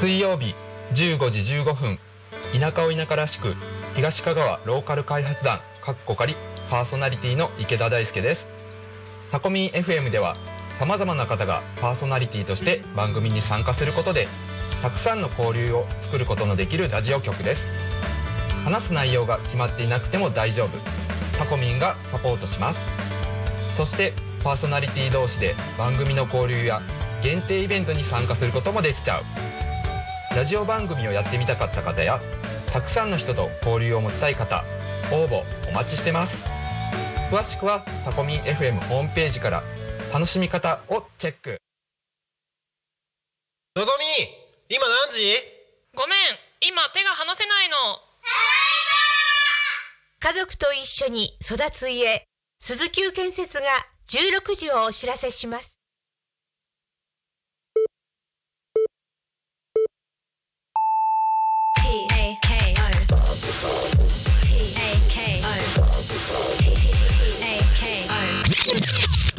水曜日15時15分田舎を田舎らしく東香川ローカル開発団かっこかりパーソナリティの池田大輔です。タコミン FM ではさまざまな方がパーソナリティとして番組に参加することでたくさんの交流を作ることのできるラジオ局です。話す内容が決まっていなくても大丈夫。タコミンがサポートします。そしてパーソナリティ同士で番組の交流や限定イベントに参加することもできちゃう。ラジオ番組をやってみたかった方やたくさんの人と交流を持ちたい方応募お待ちしてます。詳しくはタコミン FM ホームページから楽しみ方をチェック。のぞみ今何時？ごめん今手が離せないの。家族と一緒に育つ家鈴木建設が16時をお知らせします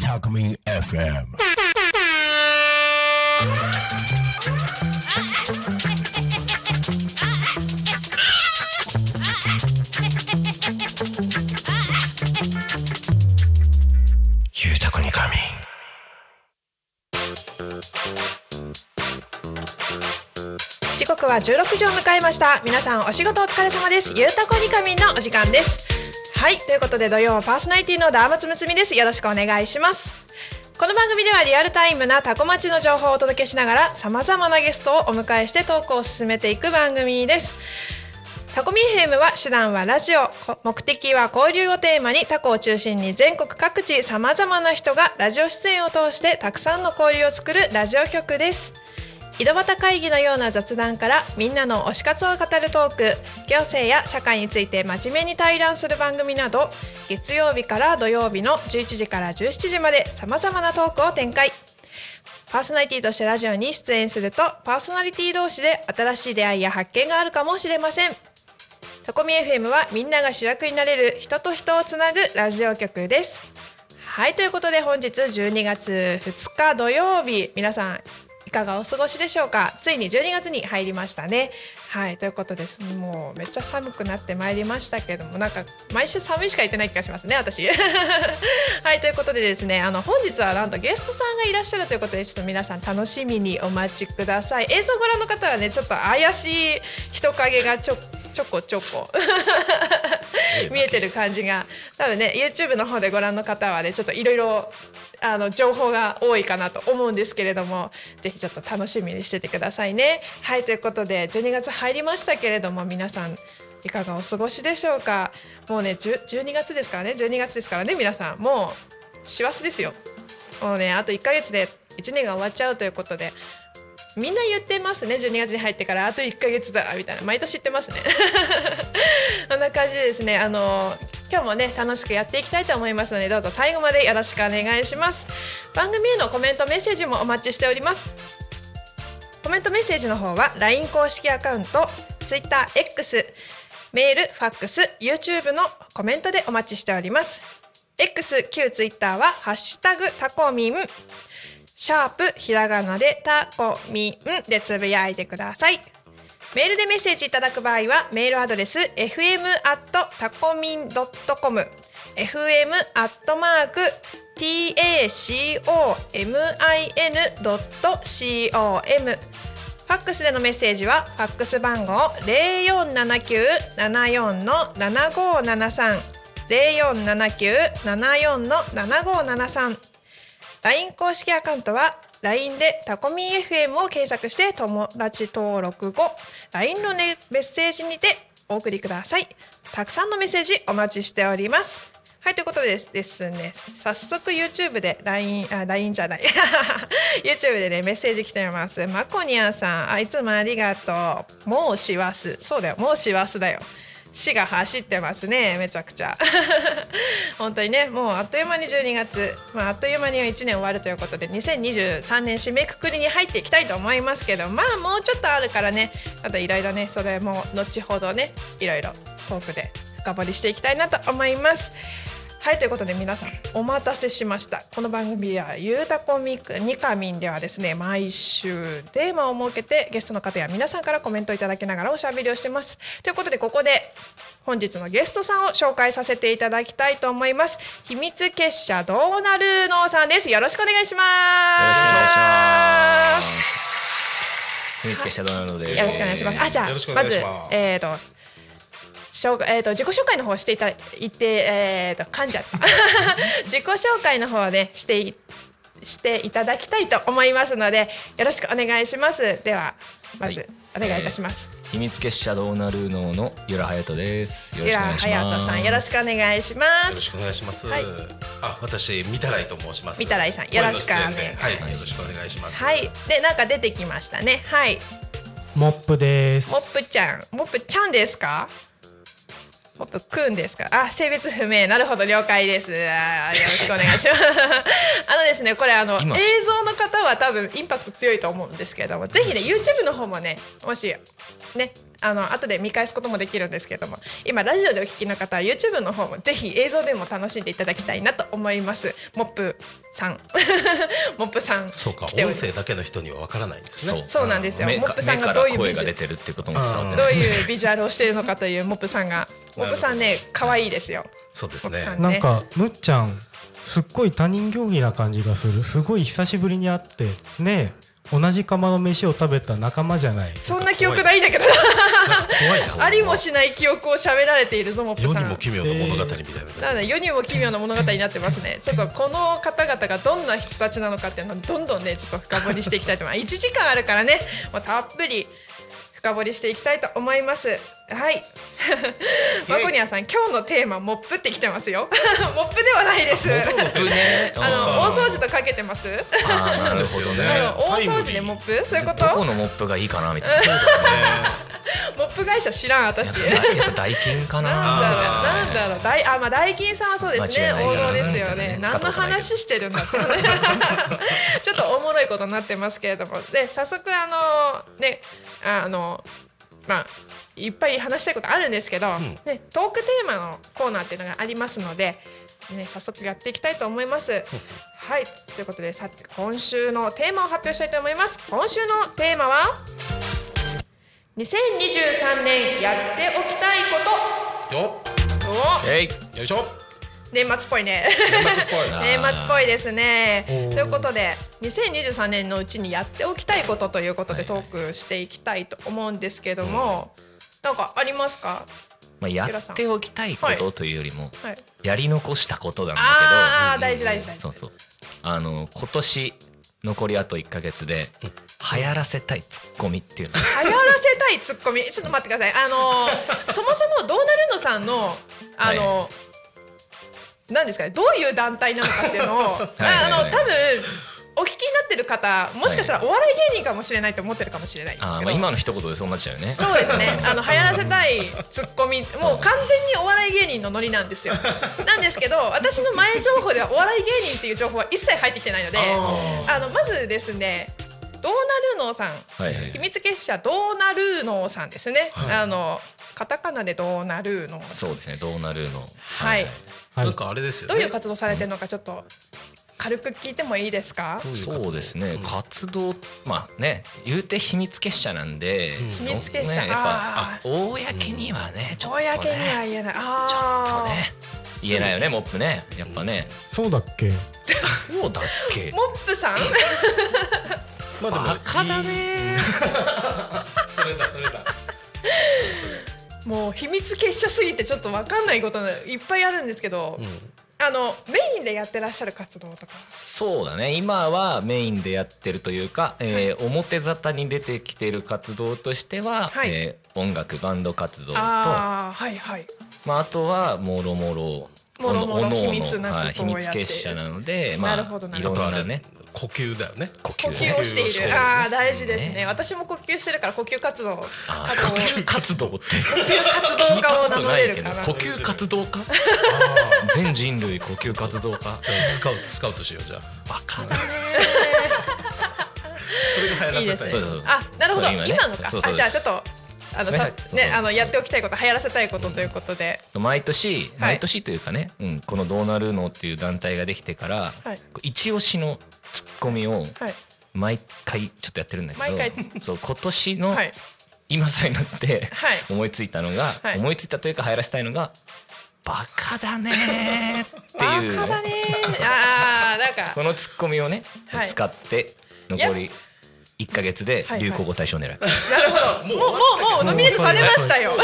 タコミン FM 刻は16時を迎えました。皆さんお仕事お疲れ様です。ゆうたこにかみんのお時間です。はいということで土曜パーソナリティのダーマツムツミです。よろしくお願いします。この番組ではリアルタイムなタコ町の情報をお届けしながら様々なゲストをお迎えしてトークを進めていく番組です。タコミ FM は手段はラジオ。目的は交流をテーマにタコを中心に全国各地様々な人がラジオ出演を通してたくさんの交流を作るラジオ局です。井戸端会議のような雑談からみんなの推し活を語るトーク行政や社会について真面目に対談する番組など月曜日から土曜日の11時から17時まで様々なトークを展開。パーソナリティとしてラジオに出演するとパーソナリティ同士で新しい出会いや発見があるかもしれません。タコミ FM はみんなが主役になれる人と人をつなぐラジオ局です。はいということで本日12月2日土曜日皆さんいかがお過ごしでしょうか？ついに12月に入りましたね。はいということです。もうめっちゃ寒くなってまいりましたけどもなんか毎週寒いしか言ってない気がしますね私。はいということでですねあの本日はなんとゲストさんがいらっしゃるということでちょっと皆さん楽しみにお待ちください。映像ご覧の方はねちょっと怪しい人影がちょちょこちょこ見えてる感じが。多分ね YouTube の方でご覧の方はねちょっといろいろあの情報が多いかなと思うんですけれどもぜひちょっと楽しみにしててくださいね。はいということで12月入りましたけれども皆さんいかがお過ごしでしょうか？もうね10 12月ですからね。12月ですからね皆さん。もう師走ですよ。もうねあと1ヶ月で1年が終わっちゃうということでみんな言ってますね。12月に入ってからあと1ヶ月だみたいな。毎年言ってますね。そんな感じでですねあの今日もね楽しくやっていきたいと思いますのでどうぞ最後までよろしくお願いします。番組へのコメントメッセージもお待ちしております。コメントメッセージの方は LINE 公式アカウント TwitterX メール、ファックス、YouTube のコメントでお待ちしております。X、旧 Twitter はハッシュタグタコミンシャープひらがなでタコミンでつぶやいてください。メールでメッセージいただく場合はメールアドレス fm ア tacomin.com ファックスでのメッセージはファックス番号零四七九七四の七五七三零四七九七四の七五七三。LINE 公式アカウントは LINE でタコミン FM を検索して友達登録後 LINE の、ね、メッセージにてお送りください。たくさんのメッセージお待ちしております。はいということでですね早速 YouTube で LINE あ LINE じゃない。YouTube でねメッセージ来てます。マコニアさんあいつもありがとう。もう師走そうだよ。もう師走だよ。死が走ってますねめちゃくちゃ。本当にねもうあっという間に12月、まあ、あっという間に1年終わるということで2023年締めくくりに入っていきたいと思いますけどまあもうちょっとあるからね。あといろいろねそれも後ほどねいろいろトークで深掘りしていきたいなと思いますはいということで皆さんお待たせしましたこの番組は「ゆうたこみくにかみん」ではですね毎週テーマを設けてゲストの方や皆さんからコメントいただきながらおしゃべりをしてますということでここで本日のゲストさんを紹介させていただきたいと思います秘密結社ドーナルーノーさんですよろしくお願いしますよろしくお願いします。秘密結社ドナルドです。よろしくお願いします。あ、じゃあまずえっ、と。紹介えー、と自己紹介の方していた言ってえー、と噛んじゃった。自己紹介の方でしていしていただきたいと思いますのでよろしくお願いします。ではまずお願いいたします、秘密結社ドーナルーノの由良隼人です。ゆら。はやとさんよろしくお願いします。よろしくお願いします。はい。あ、私みたらいと申します。みたらいさんよろしくお願い声の出演で。はい、よろしくお願いします。はい。でなんか出てきましたね。はい。モップです。モップちゃん。モップちゃんですか？モップくんですか？あ性別不明。なるほど。了解です。よろしくお願いします。あのですねこれあの今。映像の方は多分インパクト強いと思うんですけれどもぜひね。YouTube の方もねもしねあの後で見返すこともできるんですけれども今ラジオでお聞きの方は YouTube の方もぜひ映像でも楽しんでいただきたいなと思います。モップさん。モップさんそうか、音声だけの人にはわからないんですね。そうなんですよ。モップさんがどういうビジュ声が出てるっていうことも伝わってどうない。いうビジュアルをしているのかというモップさんが。モップさんね可愛いですよ。そうですね。モップ。さんなんかむっちゃんすっごい他人行儀な感じがする。すごい久しぶりに会ってねえ同じ釜の飯を食べた仲間じゃないそんな記憶ないんだけど。ありもしない記憶を喋られているぞモップさん世にも奇妙な物語みたいな。なので世にも奇妙な物語になってますね。ちょっとこの方々がどんな人たちなのかっていうのをどんどんねちょっと深掘りしていきたいと思います。1時間あるからね、もうたっぷり深掘りしていきたいと思います。はい。マコニアさん、今日のテーマモップってきてますよ。モップではないです。ぶね。あの大掃除とかけてます。あーなるほどね大掃除でモップ？そういうこと？どこのモップがいいかなみたいな。モップ会社知らん私。やっぱやっぱ大金かな。なんだろう、なんだろう、大、あ、まあ、大金さんはそうですね、王道ですよね。ね何の話してるんだって。ちょっとおもろいことになってますけれども、で、早速、あの、ね、あの。まあ、いっぱい話したいことあるんですけど、ね、トークテーマのコーナーっていうのがありますので。ね、早速やっていきたいと思います。はい、ということで、さて、今週のテーマを発表したいと思います。今週のテーマは。2023年やっておきたいこと。よ。っ、よいしょ。年末っぽいね。年末っぽい。年末っぽいですね。ということで2023年のうちにやっておきたいことということでトークしていきたいと思うんですけども、なんかありますか？まあやっておきたいことというよりもはいやり残したことなんだけど。ああ大事大事大事。そうそう。あの今年残りあと1か月で流行らせたいツッコミっていうの。流行らせたいツッコミ？ちょっと待ってください。あのー そもそもドーナルドさんのあのー何ですかね？どういう団体なのかっていうのを はいはいあの多分お聞きになってる方もしかしたらお笑い芸人かもしれないと思ってるかもしれないんですけど。今の一言でそうなっちゃうよね。そうですね。あの流行らせたいツッコミ、もう完全にお笑い芸人のノリなんですよ。なんですけど、私の前情報ではお笑い芸人っていう情報は一切入ってきてないので、あのまずですね、ドーナルーノーさん、はいはい。秘密結社ドーナルーノーさんですね。あのカタカナでドーナルーノー。そうですねどうなるの。はい。はいなんかあれですよどうね。いう活動されてるのかちょっと軽く聞いてもいいですか？そうですね、活動まあね言うて秘密結社なんで、そ秘密結社ね、やっぱああ公にはね、ちょっとね公には言えない。ちょっああ。とね言えないよねモップねやっぱねそうだっけ？そうだっけ？モップさん？まあでもバカだねそれだそれだ。もう秘密結社すぎてちょっとわかんないことがいっぱいあるんですけど、あのメインでやってらっしゃる活動とかそうだね。今はメインでやってるというか、えー表沙汰に出てきてる活動としては、はい。えー音楽バンド活動とああはいはい。まあ、あとはもろもろもろもろ秘密なことをはい秘密結社なので、まあ、いるろんなね呼吸だよね。呼吸。呼吸をしている。る。ああ大事ですね。ね私も呼吸してるから呼吸活動。あ活呼吸活動って。呼吸活動家を名乗れるかな。呼吸活動家？全人類呼吸活動家？スカウトスカウトしようじゃあ。バカだ。ね それが流行らせたい。いいですね。あなるほど。今ね。今のか。そうそうあじゃあちょっとあのね。さねあのやっておきたいこと流行らせたいことということで、毎年毎年というかね、うん、この「どうなるの?」っていう団体ができてから、はい。一押しのツッコミをはい。毎回ちょっとやってるんだけど毎回。そう今年のはい。今さになってはい。思いついたのが、はい。思いついたというか流行らせたいのが「バカだねー」ってバいう。カだねー。ああなんか。このツッコミをね、はい。使って残り1か月で流行語大賞狙い。なるほど。もうもうもうノミネートされましたよ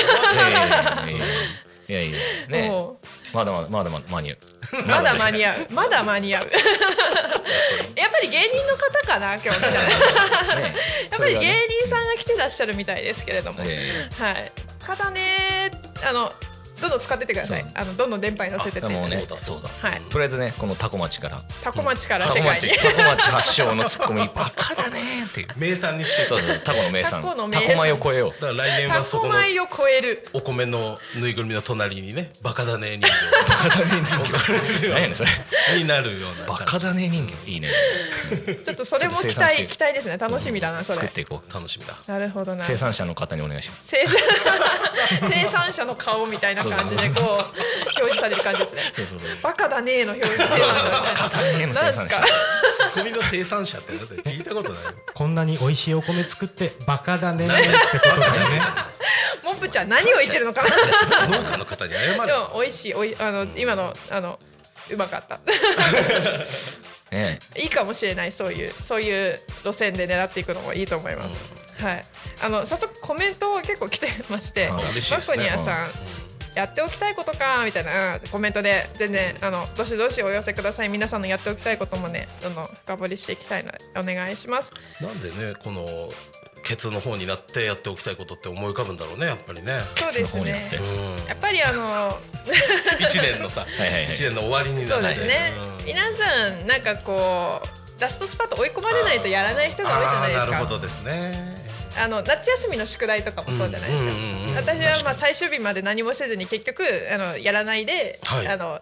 いやいや。ね。もまだまだまだまだ間に合う。うまだ間に合う。まだ間に合う。やっぱり芸人の方かな今日。来たらやねっぱり芸人さんが来てらっしゃるみたいですけれども、えはい。ただねあのどんどん使ってってください。あのどんどん電波に乗せてって。えもうねそうだそうだはい。とりあえずねこのタコ町からタコ町からタコ町世界に。タコ町発祥のツッコミバカだねーっていう。名産にしてそうそうタコの名産タコの名産タコ米を超えよう。だから来年タはそこのコ米を超える。お米のぬいぐるみの隣にねバカだね人バカだね人形。何やねんそれ。形になるようなバカだね人形いいね。ちょっとそれも期待期待ですね。楽しみだなそれ作っ。ていこう。楽しみだなるほどな。生産者の方にお願いします。生産 生産者の顔みたいな感じでこう表示される感じですね。そうそうそう。バカだねーの表示生産者バカだねーの生産者なんですか。ツッコミの生産者って聞いたことない？よこんなに美味しいお米作ってバカだねーってことだよねモップちゃん何を言ってるのかな？農家の方に謝でれも美味しいおいあの今のあのうまかった。ねいいかもしれないそういうそういう路線で狙っていくのもいいと思います。はい。あの早速コメント結構来てまして、あマコニアさん。やっておきたいことかみたいなうんコメントで全然あのどしどしお寄せください。皆さんのやっておきたいこともねどんどん深掘りしていきたいのでお願いします。なんでねこのケツの方になってやっておきたいことって思い浮かぶんだろうねやっぱりね。そうですね。うん。やっぱりあの一年のさいはいはい。一年の終わりになそうですね。うん。皆さんなんかこうラストスパート追い込まれないとやらない人が多いじゃないですあーなるほかどですねあの夏休みの宿題とかもそうじゃないですか、私はまあ最終日まで何もせずに結局あのやらないで、はい。あの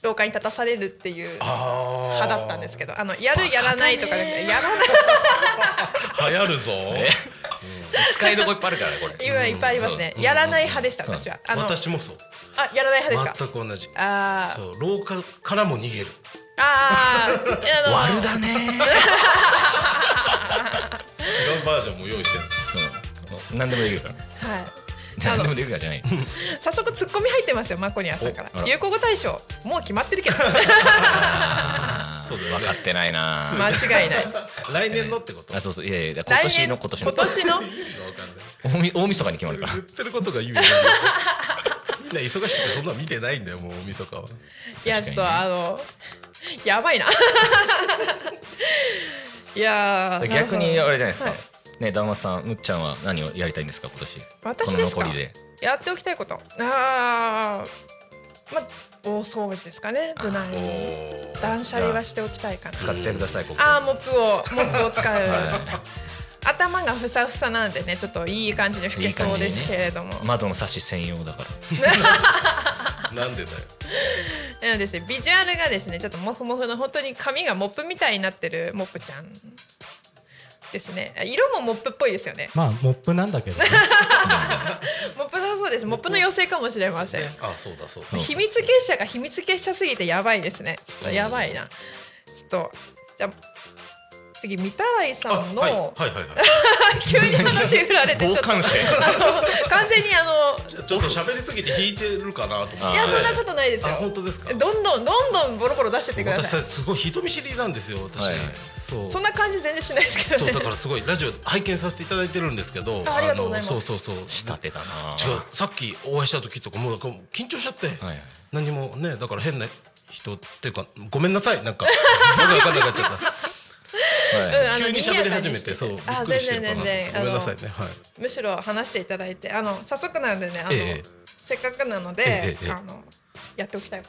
廊下に立たされるっていうあ派だったんですけどあのやるやらないとかでやらない。ど 流行るぞ。え 使いどこいっぱいあるからねこれ。今いっぱいありますね。やらない派でした私は。あの私もそう。あやらない派ですか？全く同じ。あー。そう廊下からも逃げる。あー。いやあの悪だね違うバージョンも用意してるそう何でもできるから。はい。何でもできるからじゃない。早速ツッコミ入ってますよマコニアさんかおあらら流行語大賞もう決まってるけど。そうだよね。分かってないな。間違いない。来年のってこと？あそうそう。いやいや今年の今年の。今年の？意味がわかんない大み大晦日に決まるから。言ってることが意味がないみんな忙しくてそんなの見てないんだよもう大晦日は。いやちょっとあのやばいないやー。逆にあれじゃないですか、はい。ねダーマスさんむっちゃんは何をやりたいんですか今年。私ですか？この残りで。やっておきたいこと。あー。まあ大掃除ですかね。無難に。断捨離はしておきたいかな。使ってくださいここ。あーモップを モップを使う、は頭がふさふさなんでねちょっといい感じに拭けそうですけれども。い窓のサッシ専用だから なんでだよ。なのでですねビジュアルがですねちょっとモフモフの本当に髪がモップみたいになってるモップちゃんですね。色もモップっぽいですよね。まあモップなんだけどね。モップだそうです。モップの妖精かもしれません。あそうだそうだ。うん秘密結社が秘密結社すぎてやばいですね。ちょっとやばいな。ちょっとじゃあ次御手洗さんの、あはい。はいはいはい。急に話振られてちょっと。傍観者あの完全にあのちょちょっと喋りすぎて引いてるかなと思って。あいやそんなことないですあよ本当ですか？どんどんどんどんボロボロ出してってくだ私さい。さすごい人見知りなんですよ私、はいそう。そんな感じ全然しないですけどね。そうだからすごいラジオ拝見させていただいてるんですけど。あありがとうございます。のそうそうそう。仕立てだな。違うさっきお会いした時とかもうなんか緊張しちゃって、はいはい。何もねだから変な人っていうかごめんなさい。なんかわかんなくなっちゃったはい。急に喋り始めてそうびっあくりしてるかなと全然全然。ごめんなさいねはい。むしろ話していただいてあの早速なんでねあの、ええせっかくなので、えあのやっておきたいこ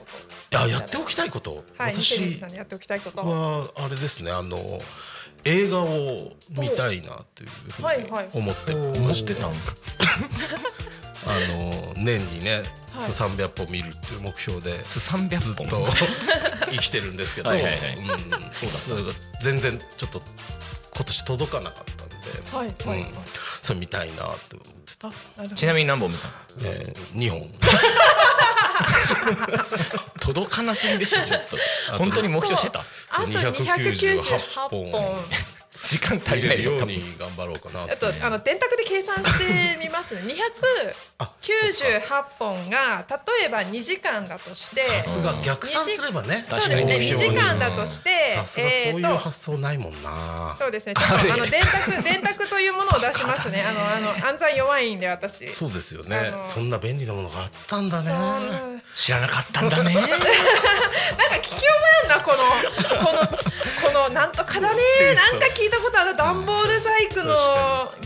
と。いややっておきたいこと、はい私2023年やっておきたいこと。はあれですねあの映画を見たいなというふうにはいはい。思ってまして、たん？あの年にね、はい。数300本見るっていう目標でず300っ本と生きてるんですけど、はいはいはい。うん、それが全然ちょっと今年届かなかったんで、はいはい、うん。それ見たいなってってた。ちなみに何本見たの？えー、2本。届かなすぎでしょちょっと。本当に目標してた？あと298本時間足りないよ多分に頑張ろうかなあとあの電卓で計算してみますね。あ298本が例えば2時間だとしてさすが逆算すればね。そうですね2時間だとしてさすがそういう発想ないもんな。そうですね。ちょっとあの電卓電卓というものを出しますね。あのあの暗算弱いんで私。そうですよね。そんな便利なものがあったんだね。知らなかったんだね。なんか聞き覚えあんなこのこのこのなんとかだね なんか聞いたことある。段ボール細工の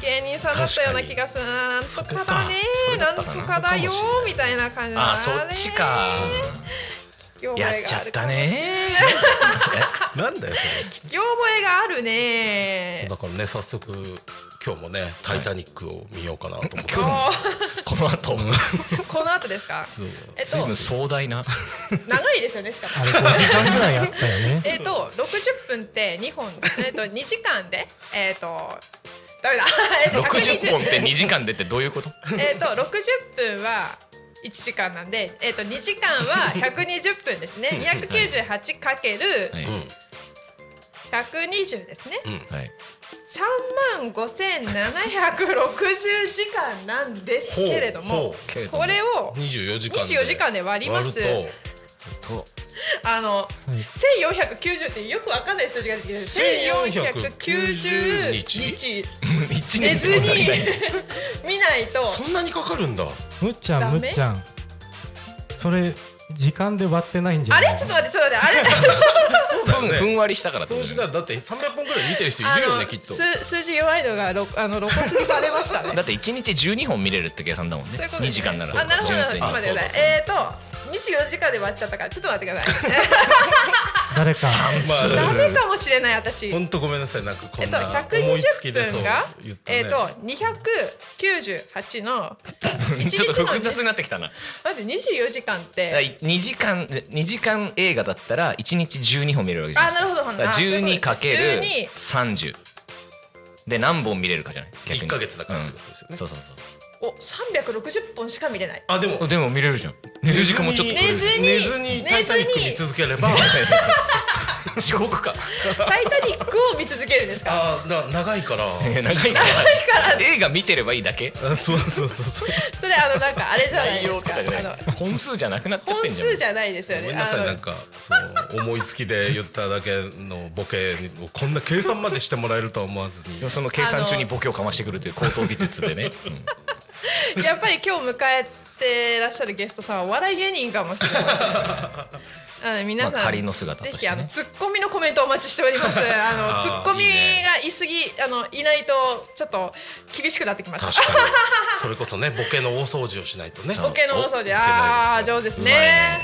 芸人さんだったような気がする。ななんとか。だねなんとかだよみたいな感じのあそっちか。やっちゃったね。なんだよそれ。聞き覚えがあるね。だからね早速今日もね「タイタニック」を見ようかなと思って、あこの後。ー この後ですか？えっと。随分壮大な。長いですよねしかも。あれ5時間ぐらいあったよね。えっと60分って2本えっと2時間でえっとダメだ。えっと60本って120 2時間でってどういうこと？えっと60分は1時間なんで、えっと2時間は120分ですね。298かけるはい。うん。120ですね。はい3万5760時間なんですけれどもこれを24時間で24時間で割ります。とあのはい1490ってよくわかんない数字が出てきて1490 1490日？1寝ずに見ないとと。そんなにかかるんだ。むっちゃんむっちゃん。それ時間で割ってないんじゃない？あれ？ちょっと待ってちょっと待って。あれ？そうだよねふんわりしたから。ってそうしたらだって300本ぐらい見てる人いるよねきっと。数数字弱いのがろあの露骨にバレましたね。だって1日12本見れるって計算だもんね。2そういうことです。時間なら。あなるほどなるほどちょっと待ってくださいえっ、と24時間で割っちゃったからちょっと待ってください 誰か。まあ ダメかもしれない私。本当ごめんなさいなんかこえっとんな思いつき120でそう分が言ったね。えっと298 のちょっと複雑になってきたな。待って24時間って。2時間2時間映画だったら1日12本見れるわけじゃあないですか。なるほど。だから12かける12 30で何本見れるかじゃない？逆に。1ヶ月だからってことですよね。うん。そうそうお360本しか見れない。あでも。でも見れるじゃん。寝る時間もちょっと寝ずに寝ずに「タイタニック」見続ければ。地獄か「タイタニック」を見続けるんですか？あーだ 長いから。長いから。映画見てればいいだけ。あそうそうそうそう。それあのなんかあれじゃない内ですか。本数じゃなくなっちゃって本んじゃん。数じゃないですよね。ごめんなさいなんかそう思いつきで言っただけのボケをこんな計算までしてもらえるとは思わずに。その計算中にボケをかましてくるという高等技術でね、やっぱり今日迎えてらっしゃるゲストさんはお笑い芸人かもしれません。なので皆さん、まあ仮の姿ねぜひあのツッコミのコメントお待ちしております。あの ツッコミがいすぎあのいないとちょっと厳しくなってきました。それこそねボケの大掃除をしないとね ボケの大掃除おああ上手ですね。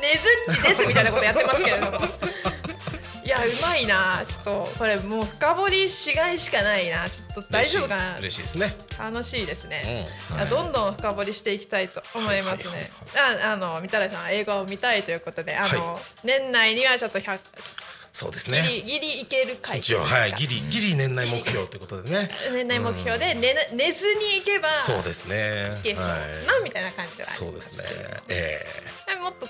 ねずっちですみたいなことやってますけれども。いやうまいな。ちょっとこれもう深掘りしがいしかないな。ちょっと大丈夫かな。嬉しい嬉しいですね。楽しいですね。うん。いやどんどん深掘りしていきたいと思いますはいはいね。ああの三田来さん映画を見たいということで、あの、は年内にはちょっと100そうですね。ギリギリいける回一応はい。ギリギリ年内目標ってことでね。年内目標で寝な寝ずにいけばそうですね。いけそうはなみたいな感じではありまそうですすね。ええ。モップモップさん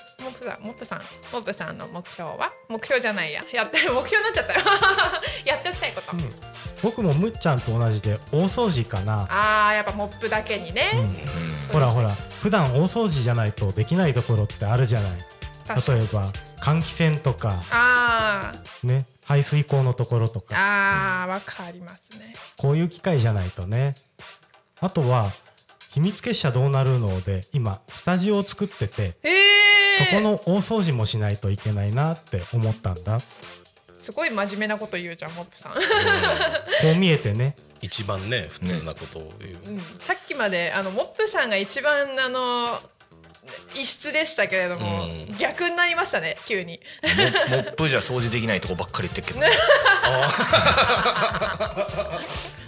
モップさん。モップさんの目標は？目標じゃないや。やって目標になっちゃったよ。やっておきたいこと、うん。僕もむっちゃんと同じで大掃除かな、ああやっぱモップだけにね、ほらほら普段大掃除じゃないとできないところってあるじゃない。例えば換気扇とか。あー。ね。排水口のところとか。あーわかりますね。こういう機械じゃないとね。あとは秘密結社どうなるので今スタジオを作ってて。へえそこの大掃除もしないといけないなって思ったんだ。すごい真面目なこと言うじゃんモップさん、こう見えてね。一番ね普通なことを言う、うん、さっきまであのモップさんが一番あの異質でしたけれども、うん。逆になりましたね急に。モモップじゃ掃除できないとこばっかり言ってるけど、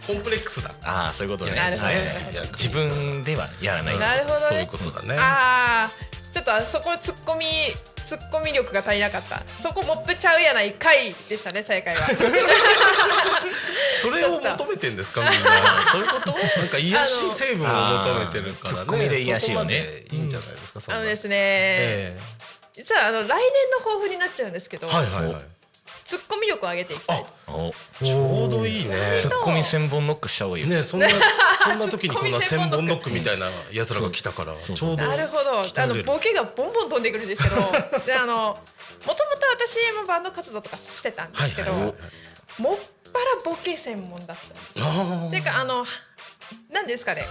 コンプレックスだ。ああそういうことね。なるほどはいなるほど。い。や自分ではやらない。なるほどね。そういうことだね。ああちょっとあそこツッコミツッコミ力が足りなかった。そこモップちゃうやないかいでしたね正解は。それを求めてんですかみんな。そういうこと？なんか癒し成分を求めてるからね。ツッコミで癒しをね。いいんじゃないですか、そんな。あのですね、え実はあの来年の抱負になっちゃうんですけど、えはいはいはいツッコミ力を上げていきたい。おちょうどいいね。ツッコミ千本ノックしちゃおうよ、ねそんな そんな時にこんな千本ノックみたいな奴らが来たからちょうどなるほど。あのボケがボンボン飛んでくるんですけど であのもともと私もバンド活動とかしてたんですけど、もっぱらボケ専門だったんですていうかあの何ですかね。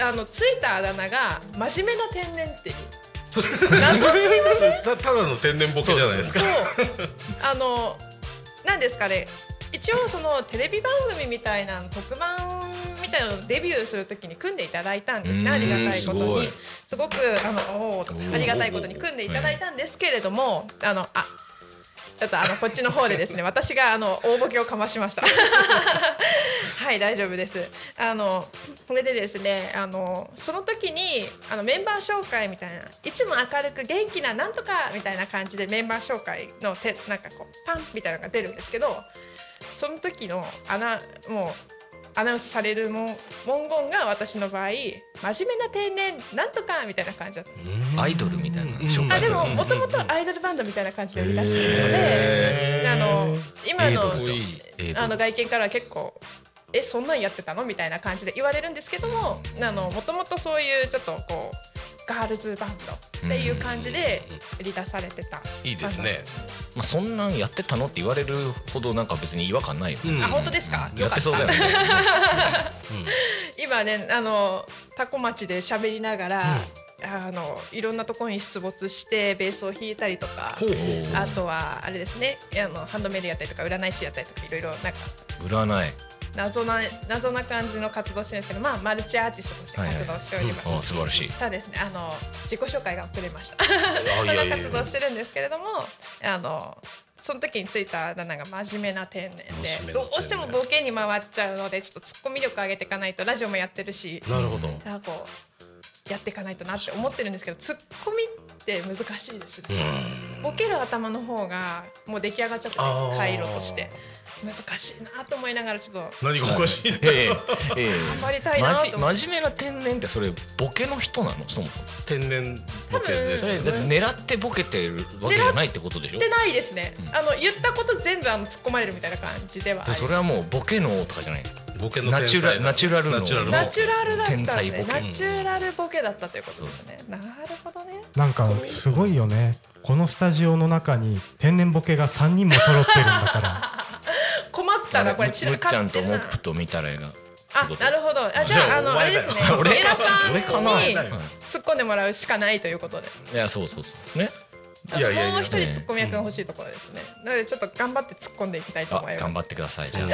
あのついたあだ名が真面目な天然っていう謎すぎません？たただの天然ボケじゃないですか。そう。あの何ですかね。一応そのテレビ番組みたいな特番みたいなのをデビューするときに組んでいただいたんですね。うん。ありがたいことに。すごくあのありがたいことに組んでいただいたんですけれどもあのあちょっとあのこっちの方でですね 私があの大ボケをかましました。はい大丈夫です。あのこれでですねあのその時にあのメンバー紹介みたいないつも明るく元気ななんとかみたいな感じでメンバー紹介のてなんかこうパンみたいなのが出るんですけどその時のアナもうアナウンスされるもん文言が私の場合真面目な天然なんとかみたいな感じだった。アイドルみたいな紹あで介するももともとアイドルバンドみたいな感じで売り出して。るので、あの今のあの外見からは結構えそんなんやってたの？みたいな感じで言われるんですけどもあのもともとそういうちょっとこうガールズバンドっていう感じで売り出されてた、いいですね。まあ、そんなんやってたのって言われるほどなんか別に違和感ないよ、うん。あ本当ですか、やってそうだよね。今ねあのタコ町で喋りながら、あのいろんなところに出没してベースを弾いたりとかほうほう。あとはあれですね。あのハンドメイドやったりとか占い師やったりとかいろいろなんか。占い謎な謎な感じの活動してるんですけどまあマルチアーティストとして活動しております、あ素晴らしい。ただですね。あの自己紹介が遅れました。あそんないいや。やいや活動してるんですけれどもあのその時についたあだ名が真面目な天然でどうしてもボケに回っちゃうのでちょっとツッコミ力上げていかないとラジオもやってるしなるほど。なんかこうやっていかないとなって思ってるんですけどツッコミって難しいですね。ボケる頭の方がもう出来上がっちゃっててあー。回路として難しいなと思いながらちょっと。何がおかしいんだええええ。頑張りたいなと思って。まじ真面目な天然ってそれボケの人なの？そもそも。天然ボケですよえだってね狙ってボケてるわけじゃないってことでしょ？言ってないですね、あの言ったこと全部あの突っ込まれるみたいな感じではそれはもうボケのとかじゃないボケのナチュラ天才ナチュラルのナチュラルナチュラルだったんですね天才ボケ。ナチュラルボケだったということですね。なるほどね。なんかすごいよね。このスタジオの中に天然ボケが3人も揃ってるんだから。困ったなこれ散らむっちゃんとモップと見たらえがあなるほど。あじゃああのあれですね。俺三浦さんに突っ込んでもらうしかないということで。いやそうそうそうねいやいや。いやもう一人突っ込み役が欲しいところですね。なのでちょっと頑張って突っ込んでいきたいとあ思います。頑張ってください。じゃあ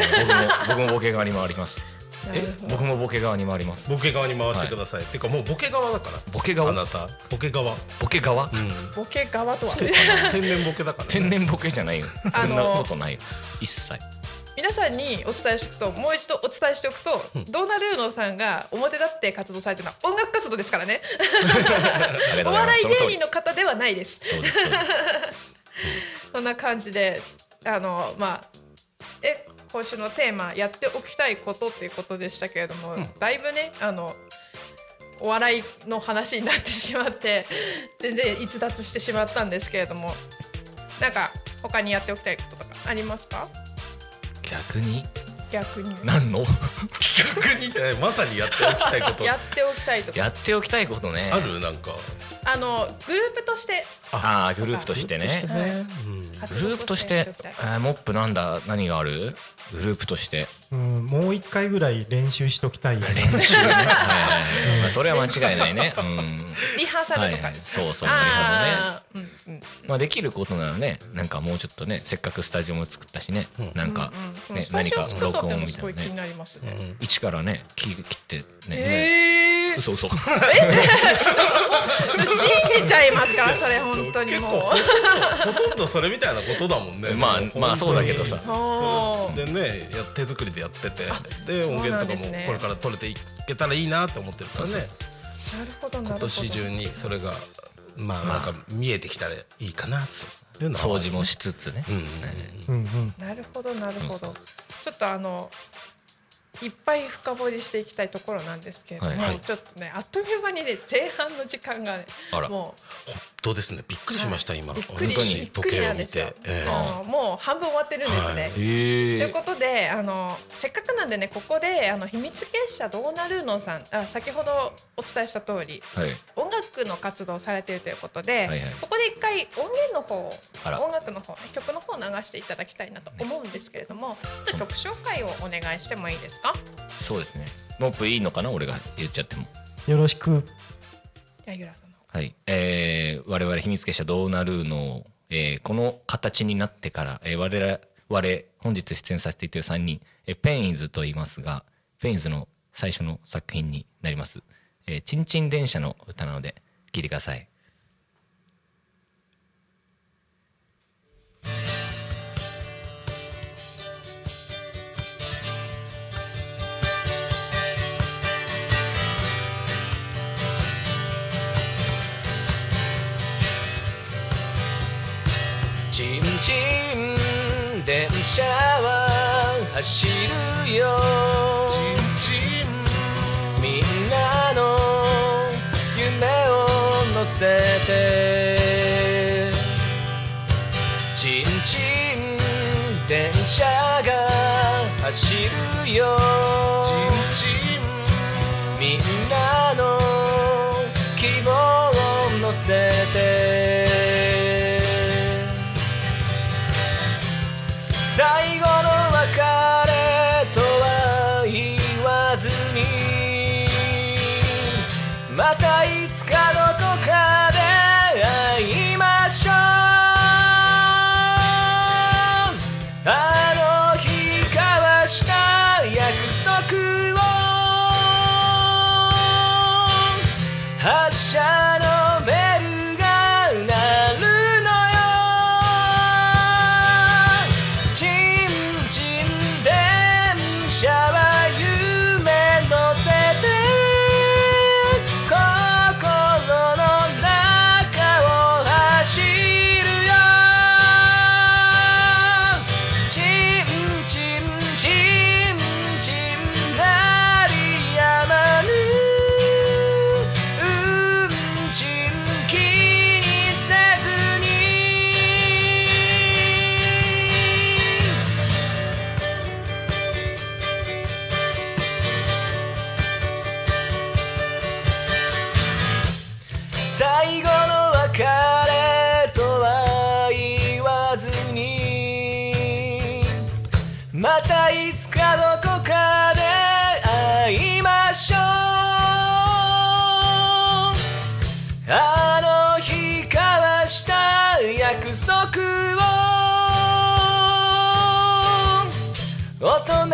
僕も僕もボケ側に回ります。僕もボケ側に回ります。ボケ側に回ってください、てかもうボケ側だから。ボケ側？あなた。ボケ側。ボケ側？うん。ボケ側とは？天然ボケだから、ね、天然ボケじゃないよ。そんなことないよ。一切皆さんにお伝えしておくともう一度お伝えしておくと、ドーナルーノさんが表立って活動されてるのは音楽活動ですからね。お笑い芸人の方ではないです。そん。な感じであのまあえ今週のテーマやっておきたいことっていうことでしたけれども、だいぶねあのお笑いの話になってしまって全然逸脱してしまったんですけれどもなんか他にやっておきたいこととかありますか？逆に？逆に。何の？逆に？ねまさにやっておきたいこと。やっておきたいとか。やっておきたいことね。ある？なんか。あのグループとして。ああグループとしてね。グループとしてえーモップなんだ？何がある？グループとしてうんもう一回ぐらい練習しときたいよね。練習ね。はいはいはい。まあそれは間違いないね。うん。リハーサはいルとかですそうそうなるほどね。うんうん。まあできることならねなんかもうちょっとねせっかくスタジオも作ったしねなんかねうんスタジオ何か録音みたいなね。一からね切切ってねええ嘘嘘 信じちゃいますか？らそれ本当にもう。ほとんどそれみたいなことだもんね。まあもまあそうだけどさ。でねや手作りでやってて。で音源とかもこれから取れていけたらいいなって思ってるからね。なるほどなるほど。今年中にそれがまあなんか見えてきたらいいかなというのは。掃除もしつつね。なるほどなるほど。そちょっとあのいっぱい深掘りしていきたいところなんですけれども、はいはい。ちょっとねあっという間にね前半の時間がねもどうですねびっくりしました今。びっくり本当びっくりに時計を見て、え。うあのもう半分終わってるんですね。はい。とへいうえことであのせっかくなんでねここであの秘密結社ドーナルーノさんあ先ほどお伝えした通りはい。音楽の活動をされているということで、はいはい。ここで一回音源の方音楽の方ね曲の方を流していただきたいなと思うんですけれども、ちょっと曲紹介をお願いしてもいいですか？そうですね。モップいいのかな？俺が言っちゃっても。よろしく。柳楽さん。のはい、えー我々秘密結社どうなるの、えーこの形になってから、えー我々本日出演させていただいている3人、えーペインズと言いますがペインズの最初の作品になります「えーちんちん電車」の歌なので聴いてください。ちんちん電車は走るよみんなの夢を乗せてちんちん電車が走るよみんなの希望を乗せて大人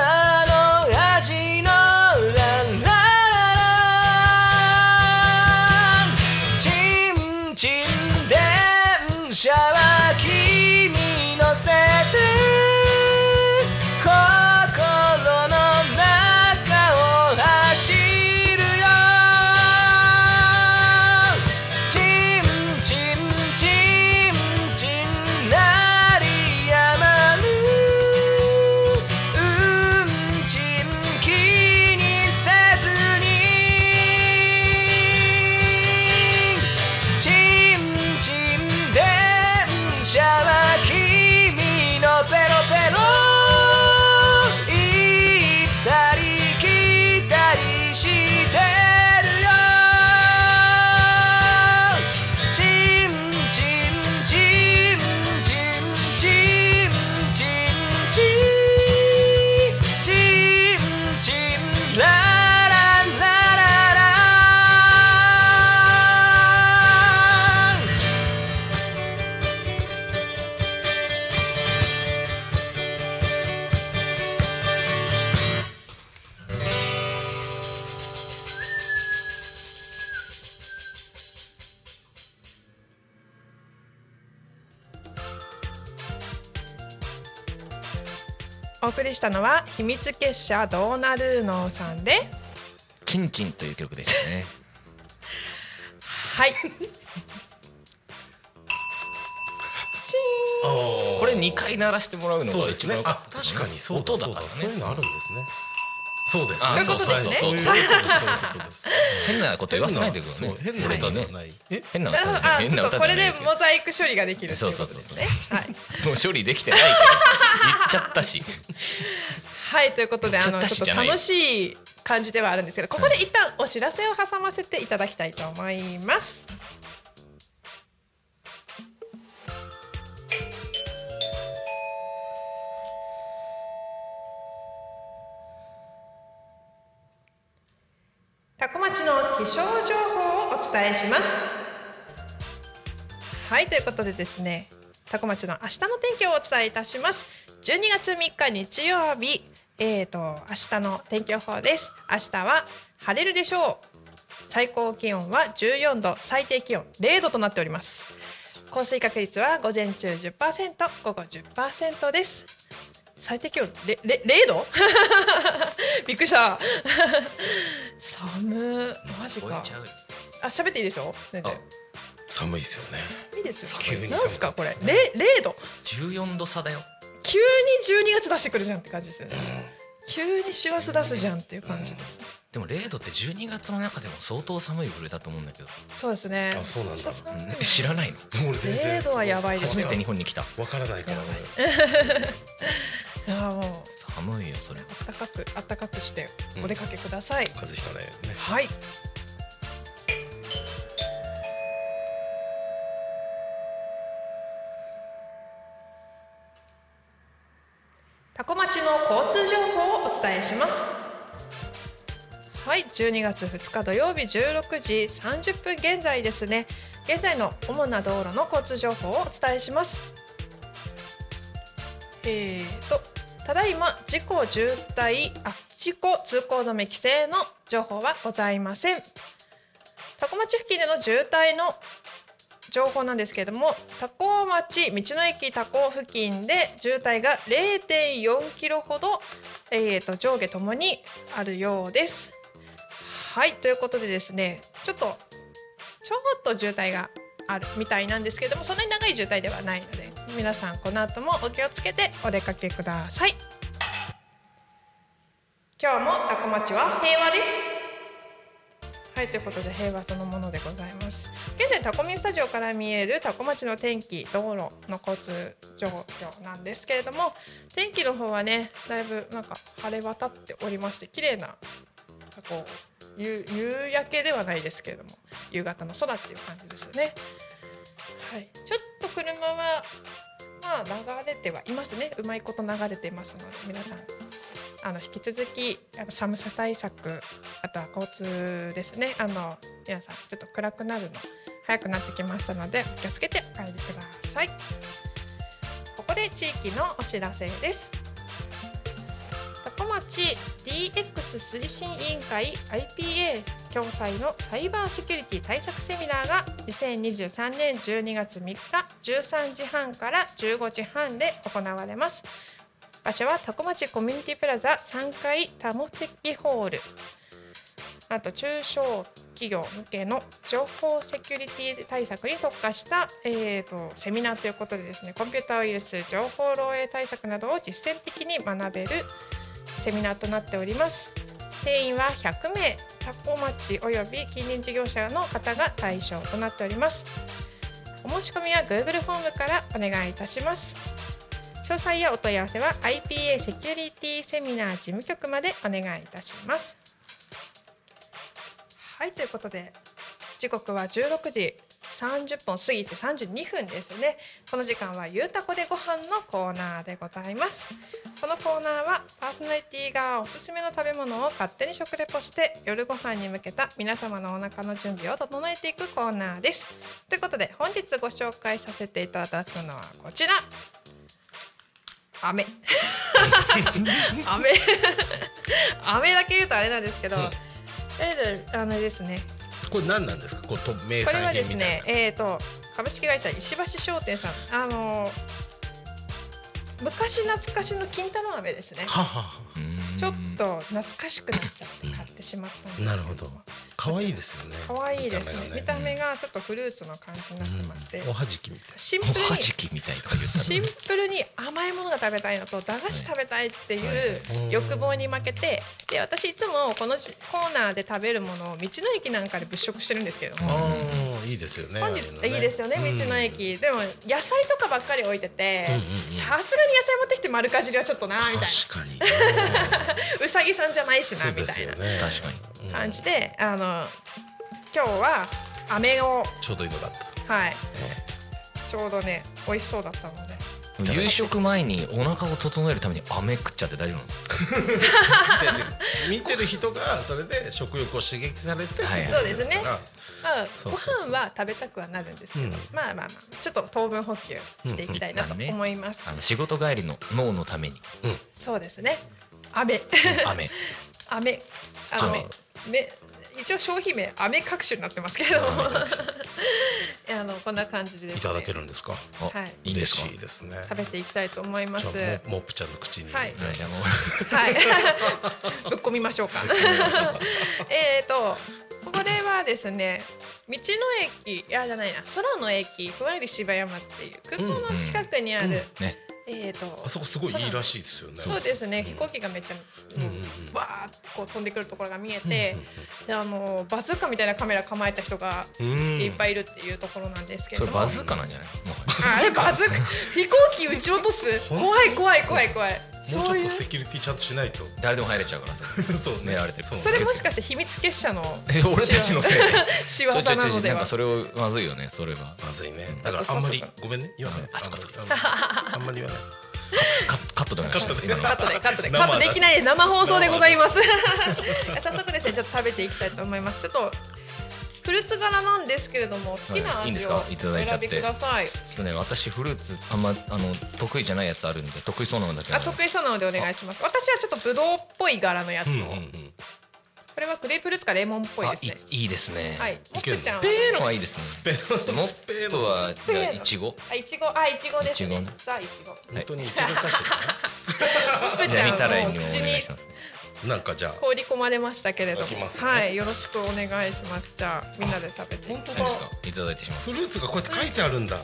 りしたのは秘密結社ドーナルーノさんで。チンチンという曲ですね。はい。チー。ンここれ2回鳴らしてもらうのがそうですね。一番良かったあ確かにそうだ。音だからね。そうだ。そういうのあるんですねそうですね。あそうそうそうそういうことです。変なこと言わせないでくださいそう変な俺とね。ことはないえ？変な変な歌ちょっとこれでモザイク処理ができるっていうことそうそうそうですね。はい。もう処理できてないから言っちゃったし。はいということであのちょっと楽しい感じではあるんですけどここで一旦お知らせを挟ませていただきたいと思います。気象情報をお伝えします。はいということでですねタコ町の明日の天気をお伝えいたします。12月3日日曜日えーと明日の天気予報です。明日は晴れるでしょう。最高気温は14度最低気温0度となっております。降水確率は午前中10%午後10%です。最低気温れれ0度 びっくりした。寒マジか。超えちゃうあ喋っていいでしょ？全然。あ寒いですよね。いいですよ急になんすかこれ？寒かったですれ0度14度差だよ。急に12月出してくるじゃんって感じですよね、急に師走出すじゃんっていう感じです、でも0度って12月の中でも相当寒い部類だと思うんだけど。そうですね。あそうなんだ。知らないの？俺全然0度はやばいですよ。初めて日本に来た。わからないからや ばいいやもう。寒いよそれ。暖かく暖かくしてうん。お出かけください、風邪ひかないよね。はい。タコ町の交通情報をお伝えします。はい12月2日土曜日16時30分現在ですね。現在の主な道路の交通情報をお伝えしますえーとただいま事故渋滞あ事故通行止め規制の情報はございません。多古町付近での渋滞の情報なんですけれども多古町道の駅多古付近で渋滞が0.4キロほど、えー、と上下ともにあるようです。はいということでですねちょっとちょっと渋滞があるみたいなんですけれどもそんなに長い渋滞ではないので皆さんこの後もお気をつけてお出かけください。今日もタコ町は平和です。はいということで平和そのものでございます。現在タコミンスタジオから見えるタコ町の天気道路の交通状況なんですけれども天気の方はねだいぶなんか晴れ渡っておりまして綺麗なこう夕夕焼けではないですけれども夕方の空っていう感じですよねはい。ちょっと車はまあ流れてはいますね。うまいこと流れていますので皆さん。あの引き続きあの寒さ対策あとは交通ですね。あの皆さんちょっと暗くなるの早くなってきましたので気をつけてお帰りください。ここで地域のお知らせです。DX 推進委員会 IPA 共催のサイバーセキュリティ対策セミナーが2023年12月3日13時半から15時半で行われます。場所は多古町コミュニティプラザ3階多目的ホール。あと中小企業向けの情報セキュリティ対策に特化した、えー、とセミナーということでですねコンピューターウイルス情報漏洩対策などを実践的に学べるセミナーとなっております。定員は100名。多古町および近隣事業者の方が対象となっております。お申し込みは Google フォームからお願いいたします。詳細やお問い合わせは IPA セキュリティセミナー事務局までお願いいたします。はいということで時刻は16時30分過ぎて32分ですね。この時間はゆうたこでご飯のコーナーでございます。このコーナーはパーソナリティがおすすめの食べ物を勝手に食レポして夜ご飯に向けた皆様のお腹の準備を整えていくコーナーです。ということで本日ご紹介させていただくのはこちら。飴。飴。飴だけ言うとあれなんですけど、うん。えーあのですねこれ何なんですか？これと名これはですね品みたいな、えー、と株式会社石橋商店さん。あの昔懐かしの金太郎飴ですね。ははは。ちょっと懐かしくなっちゃって買ってしまったんですけど。なるほど。可愛いですよね。可愛いですね。見た目ががちょっとフルーツの感じになってまして、おはじきみたい。おシンプルにはじきみたいとか言ったシンプルに甘いものが食べたいのと駄菓子食べたいっていう欲望に負けてで私いつもこのじコーナーで食べるものを道の駅なんかで物色してるんですけどもいいですよね本日いいですよね道の駅。でも野菜とかばっかり置いててうん。うんうん。さすがに野菜持ってきて丸かじりはちょっとなみたい確かにな。うさぎさんじゃないしそうでなみたいな。すよね。確かに。感じであの今日は飴を。ちょうどいいのがあった。はい。ちょうどね美味しそうだったので。夕食前にお腹を整えるために飴食っちゃって大丈夫なの？見てる人がそれで食欲を刺激されてはいそうですねご飯は食べたくはなるんですけど、うん。まあまあまあちょっと糖分補給していきたいなと思います、あの仕事帰りの脳のために。そうですね。飴。飴。飴。あの飴。め一応商品名飴各種になってますけど。あのこんな感じで。ですねいただけるんですか？あはい。いいんですか？嬉しいですね。食べていきたいと思います。モップちゃんの口に。はい。はい。ぶっ込みましょうか。えっとこれはですね道の駅いやじゃないな空の駅ふわり芝山っていう空港の近くにある、ね。えっ、とあそこすごいいいらしいですよね。そうですね、飛行機がめっちゃ、うんうんうん、わーっとこう飛んでくるところが見えて、であのバズーカみたいなカメラ構えた人がうん。いっぱいいるっていうところなんですけれども、それバズーカなんじゃない？あれバズーカ？飛行機撃ち落とす？怖い怖い怖い怖いもうちょっとセキュリティちゃんとしないと。誰でも入れちゃうからさ そう狙われてる。そうそれもしかして秘密結社のえ 俺たちのせい。で仕業なのでは？なんかそれをまずいよね。それはまずいね。んだからあんまりそうごめんね。言わないあそっかそっか。あんまり言わない。カッカットでお願いします今のカットでカットで。生カットできない生放送でございます。早速ですねちょっと食べていきたいと思います。ちょっとフルーツ柄なんですけれども好きな味をすか？いただいちゃって。お選びください。ちょっとね私フルーツあんまあの得意じゃないやつあるんで得意そうなのだけあ得意そうなのでお願いします。私はちょっとブドウっぽい柄のやつを、うんうんうん。これはグレープフルーツかレモンっぽいあで。すねいいいですね。はい。もっける。くちゃんはペーのはいいですね。ペロもっとはじゃあいちご？あいちご？あいちごですね。いちごね。さあいちご。本当に 一番かしもっくちゃんじゃあ見たらいいもにおう口に願いしますね。らなんかじゃあ。放り込まれましたけれども、ね。はいよろしくお願いします。じゃあみんなで食べて。本当何ですかいただ。いてしまうフルーツがこうやって書いてあるんだ。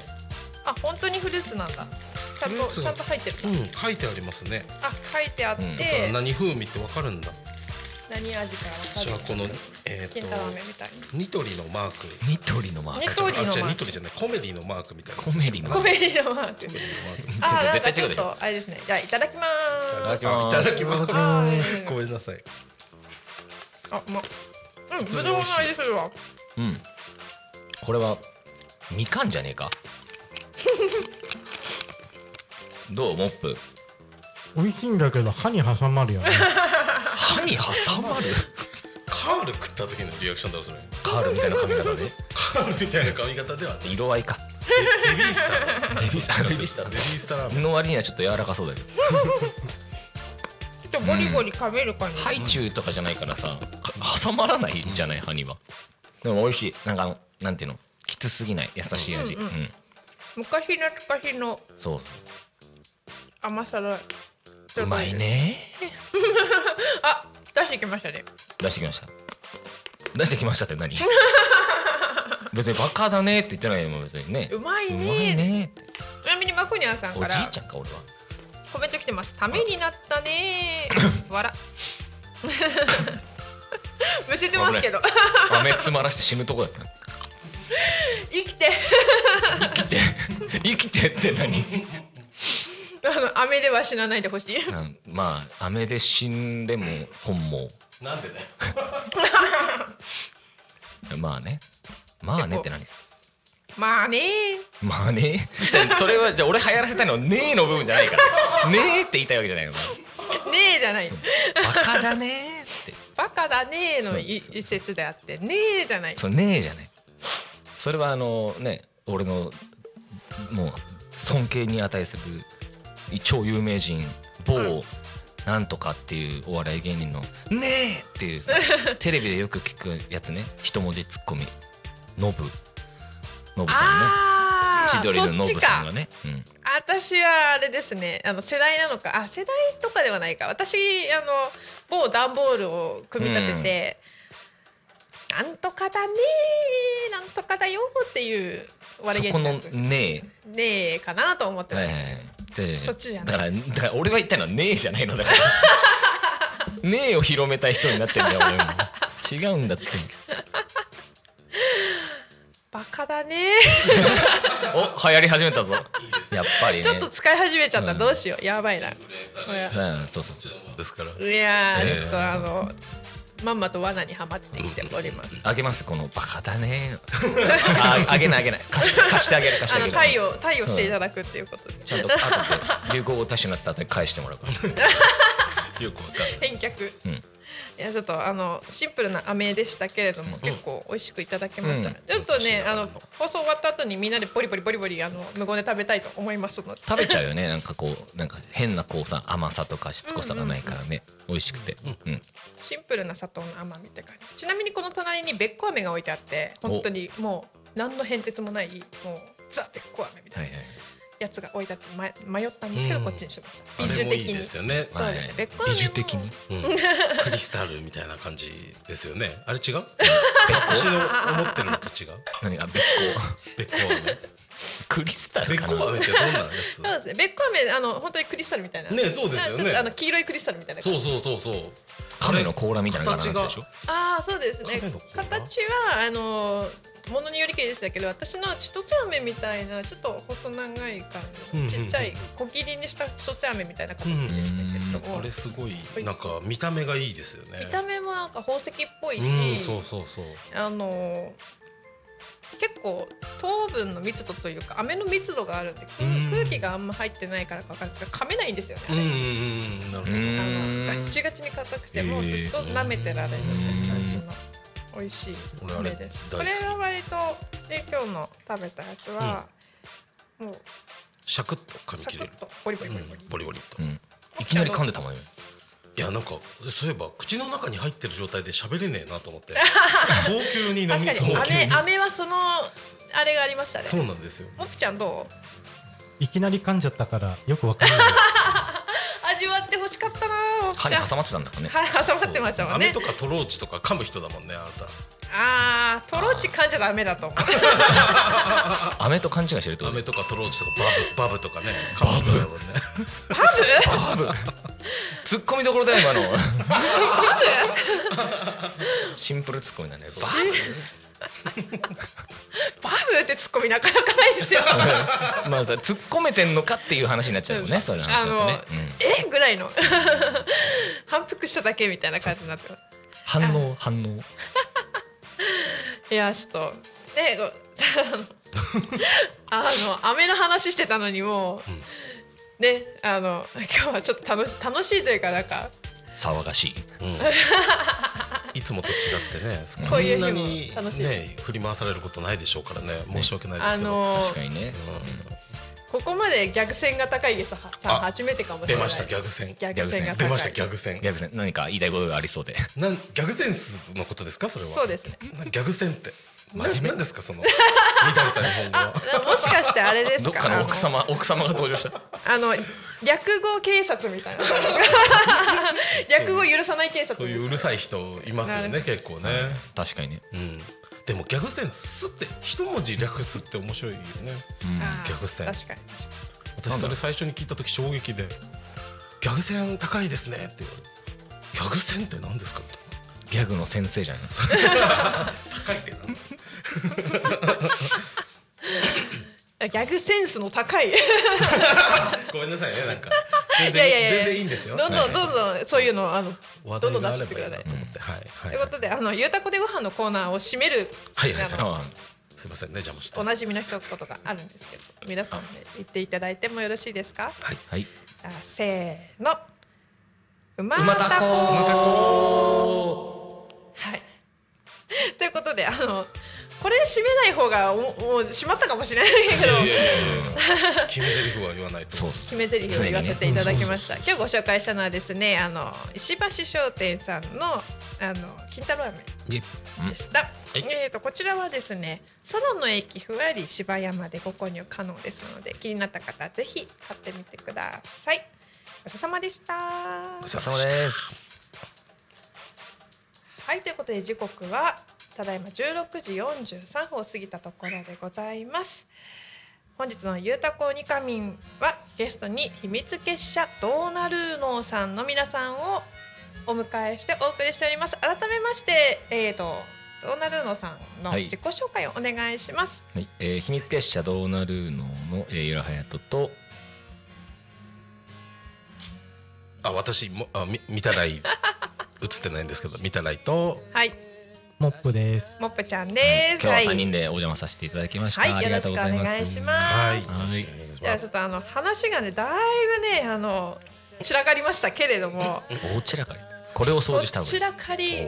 あ本当にフルーツなんだ。ちゃんとちゃんと入ってるうん書いてありますねあ書いてあって、うん何風味ってわかるんだ何味かわかる？じゃあこのえっ金太郎飴みたいとニトリのマーク。ニトリのマーク。ニトリのマーク。ニトリじゃない。コメディのマークみたいな。コメリのマーク。なコメディのマーク。コメディのマーク。あなんかちょっ絶対違うでしょ。とあれですね。じゃあいただきまいただーすきます。い。ただきますごめんなさい。あうまうんぶどうの味するわ。うん。これはみかんじゃねえか。どう？モップ。美味しいんだけど歯に挟まるよね 歯に挟まる？カール食った時のリアクションだろそれ。カールみたいな髪型でカールみたいな髪型では色合いか。ベビースター。ベビースター。ベビースター。ベビースターの割にはちょっと柔らかそうだけど。ちょっとゴリゴリ噛める感じ、ハイチュウとかじゃないからさか挟まらないじゃない？歯には。でも美味しい。なんかなんていうの？きつすぎない。優しい味。うんん、ううん。昔懐かしのそう。甘さだうまいね。あ出してきましたね。出してきました。出してきましたって何？別にバカだねって言ってないよ別にね。うまいうまねいね。ちなみにマコニャンさんおじいからちゃんか俺は。コメント来てます。ためになったね。ー笑。むせてますけど。飴詰まらして死ぬとこだった生きて。生きて。生きてって何？あの飴では死なないでほしい。なん。まあ飴で死んでも本望。なんでだよ。まあね。まあねって何ですか？まあね。ーまあね。じゃあそれはじゃあ俺流行らせたいのはねえの部分じゃないから。ねえって言いたいわけじゃないの。ねえじゃない。バカだねーって。バカだねーのい一節であってねえじゃない。そのねえじゃない。それはあのね俺のもう尊敬に値する超有名人某なんとかっていうお笑い芸人の「ねえ!」っていうさ テレビでよく聞くやつね。一文字ツッコミ。ノブ。ノブさんね。千鳥のノブさんがね、うん、私はあれですね。あの世代なのか。あ世代とかではないか。私あの某段ボールを組み立てて、なんとかだねーなんとかだよーっていう割りそこの弦のやつねねえかなと思ってましいはいた、はい、そっちじゃだからだから俺が言ったのはねえじゃないのだから。ねえを広めたい人になってんだよ俺も。違うんだって。バカだね。お流行り始めたぞ。やっぱりね。ーちょっと使い始めちゃった、うん。どうしよう。やばいな。これうんそうそうそうですから。いやー、ええちょっとあのまんまと罠にはまってきております。あげますこのバカだね。ああげないあげない。貸して貸してあげる 貸しあてあげる。の対応対応していただくっていうことで。ちゃんと後で流行語大賞になった後に返してもらうから。よくわかる。返却、うんいやちょっとあのシンプルな飴でしたけれども、結構美味しくいただきました、うん。ちょっとねあの。放送終わった後にみんなでボリボリボリボリあの無言で食べたいと思いますので。食べちゃうよね。なんかこうなんか変なこうさ甘さとかしつこさがないからね。美味しくて。うん。シンプルな砂糖の甘みって感じ。ちなみにこの隣にべっこ飴が置いてあって本当にもう何の変哲もないもうザべっこ飴みたいな。はいはいやつが置いてあってま迷ったんですけどうん。こっちにしました。あれもいい美女的に。ですよね。そうですね。美女的に？うん。クリスタルみたいな感じですよね。あれ違う？私の思ってるのと違う？何？がべっこべっこ飴クリスタルかな。こ飴ってどんなやつ？そうですね。べっこ飴あの本当にクリスタルみたいな。ねそうですよね。あの黄色いクリスタルみたいなそうそうそう。そう。亀の甲羅みたいな形がでしょ？ああそうですね。形はあのものによりけりでしたけど私の千歳飴みたいなちょっと細長い感じのうんうんうんちっちゃい小切りにした千歳飴みたいな形でしたけれども、あれすごいなんか見た目がいいですよね。見た目もなんか宝石っぽいし、うんそうそうそう。あの結構糖分の密度というか飴の密度があるんで空うん。空気があんま入ってないからか分かるんですけど噛めないんですよね。あれ、うんうんうん。なるほど。うーあんのガッチガチに硬くてもうずっと舐めてられるって感じの美味しい俺あれ飴です。これは割とで今日の食べたやつは、もうシャクッと噛み切れる。ボリボリボリボリ、ボリボリと。うん。いきなり噛んでたもんよいやなんかそういえば口の中に入ってる状態で喋れねえなと思って。早急に飲み確かに。飴飴はそのあれがありましたね。そうなんですよ。もっぴちゃんどう？いきなり噛んじゃったからよくわかんない。味わってほしかったな。歯に挟まってたんだからね。はい挟まってましたもんね。飴とかトローチとか噛む人だもんねあなた。あートロッチ噛んじゃダメだと。思 う飴と勘違いしてるってこと？飴とかトローチとかバブバブとかね噛む人だもんね。バブツッコミどころだよ 今の。シンプルツッコミなんだよ。バブってツッコミなかなかないですよ。バブ まあさ突っ込めてんのかっていう話になっちゃうよねそういう。話だとね、うん。え？ぐらいの。反復しただけみたいな感じになって反応反応。いやちょっと。ねごあの飴の話してたのにもう、ねあの今日はちょっと楽し楽しいというかなんか。騒がしい。うん。いつもと違ってねこういう日もんなに楽しいね振り回されることないでしょうからね申し訳ないであすけど。の確かにね。ここまで逆線が高いゲストさんあ初めてかもしれない。出ましたギャグ戦逆線が出ましたギャグ戦ギャグ戦何か言いたいことがありそうで。なんギャグセンスのことですかそれは。そうですね。なギャグ戦って真面目？なんですかその？乱れた日本語。はもしかしてあれですか？どっかの奥様奥様が登場した。あの略語警察みたいな 略語許さない警察そういううでするさい人いますよね結構ね。確かにね。うん。でもギャグセンスって一文字略すって面白いよね。あーギャグ戦確かに私それ最初に聞いた時衝撃で「ギャグ戦高いですね」って言われて「ギャグ戦って何ですか?」みたいギャグの先生じゃないな 高いってなんだ ギャグセンスの高い。ごめんなさいねなんか。全然いやいやいや。全然いいんですよ。どんどんどんどんそういうのをあの話どんど題ん出してってください。と思ってはいはい。ということであのゆうたこでご飯のコーナーを締める。はいはい。はい。すいませんね邪魔して。おなじみの一言があるんですけど皆さんで言っていただいてもよろしいですか？はい。あせーのうま馬たこはいということであのこれ締めない方がおもう締まったかもしれないけど。いやいやいやいや。決め台詞は言わないと。そう。決め台詞を言わせていただきました、今日ご紹介したのはですねあの石橋商店さんのあの金太郎飴いでした、い。えー、とこちらはですね空の駅ふわり芝山でご購入可能ですので気になった方はぜひ買ってみてください。ごちそうさまでした。お疲れ様です。はいということで時刻はたただいま16時43分を過ぎたところでございます。本日のゆうたこにかみんはゲストに秘密結社ドーナルーノーさんの皆さんをお迎えしてお送りしております。改めましてえーとドーナルーノーさんのはい。自己紹介をお願いします、はい、えー秘密結社ドーナルーノの、えー、ゆらはやとと。あ私もあみ見たらい映ってないんですけど見たらいと。はいモップです。もっぷちゃんです、今日は3はい人でお邪魔させていただきました、はい。ありがとうございます。よろしくお願いします。はい。はい。いやちょっとあの話がねだいぶねあの散らかりましたけれども。大散らかり。これを掃除した散らかり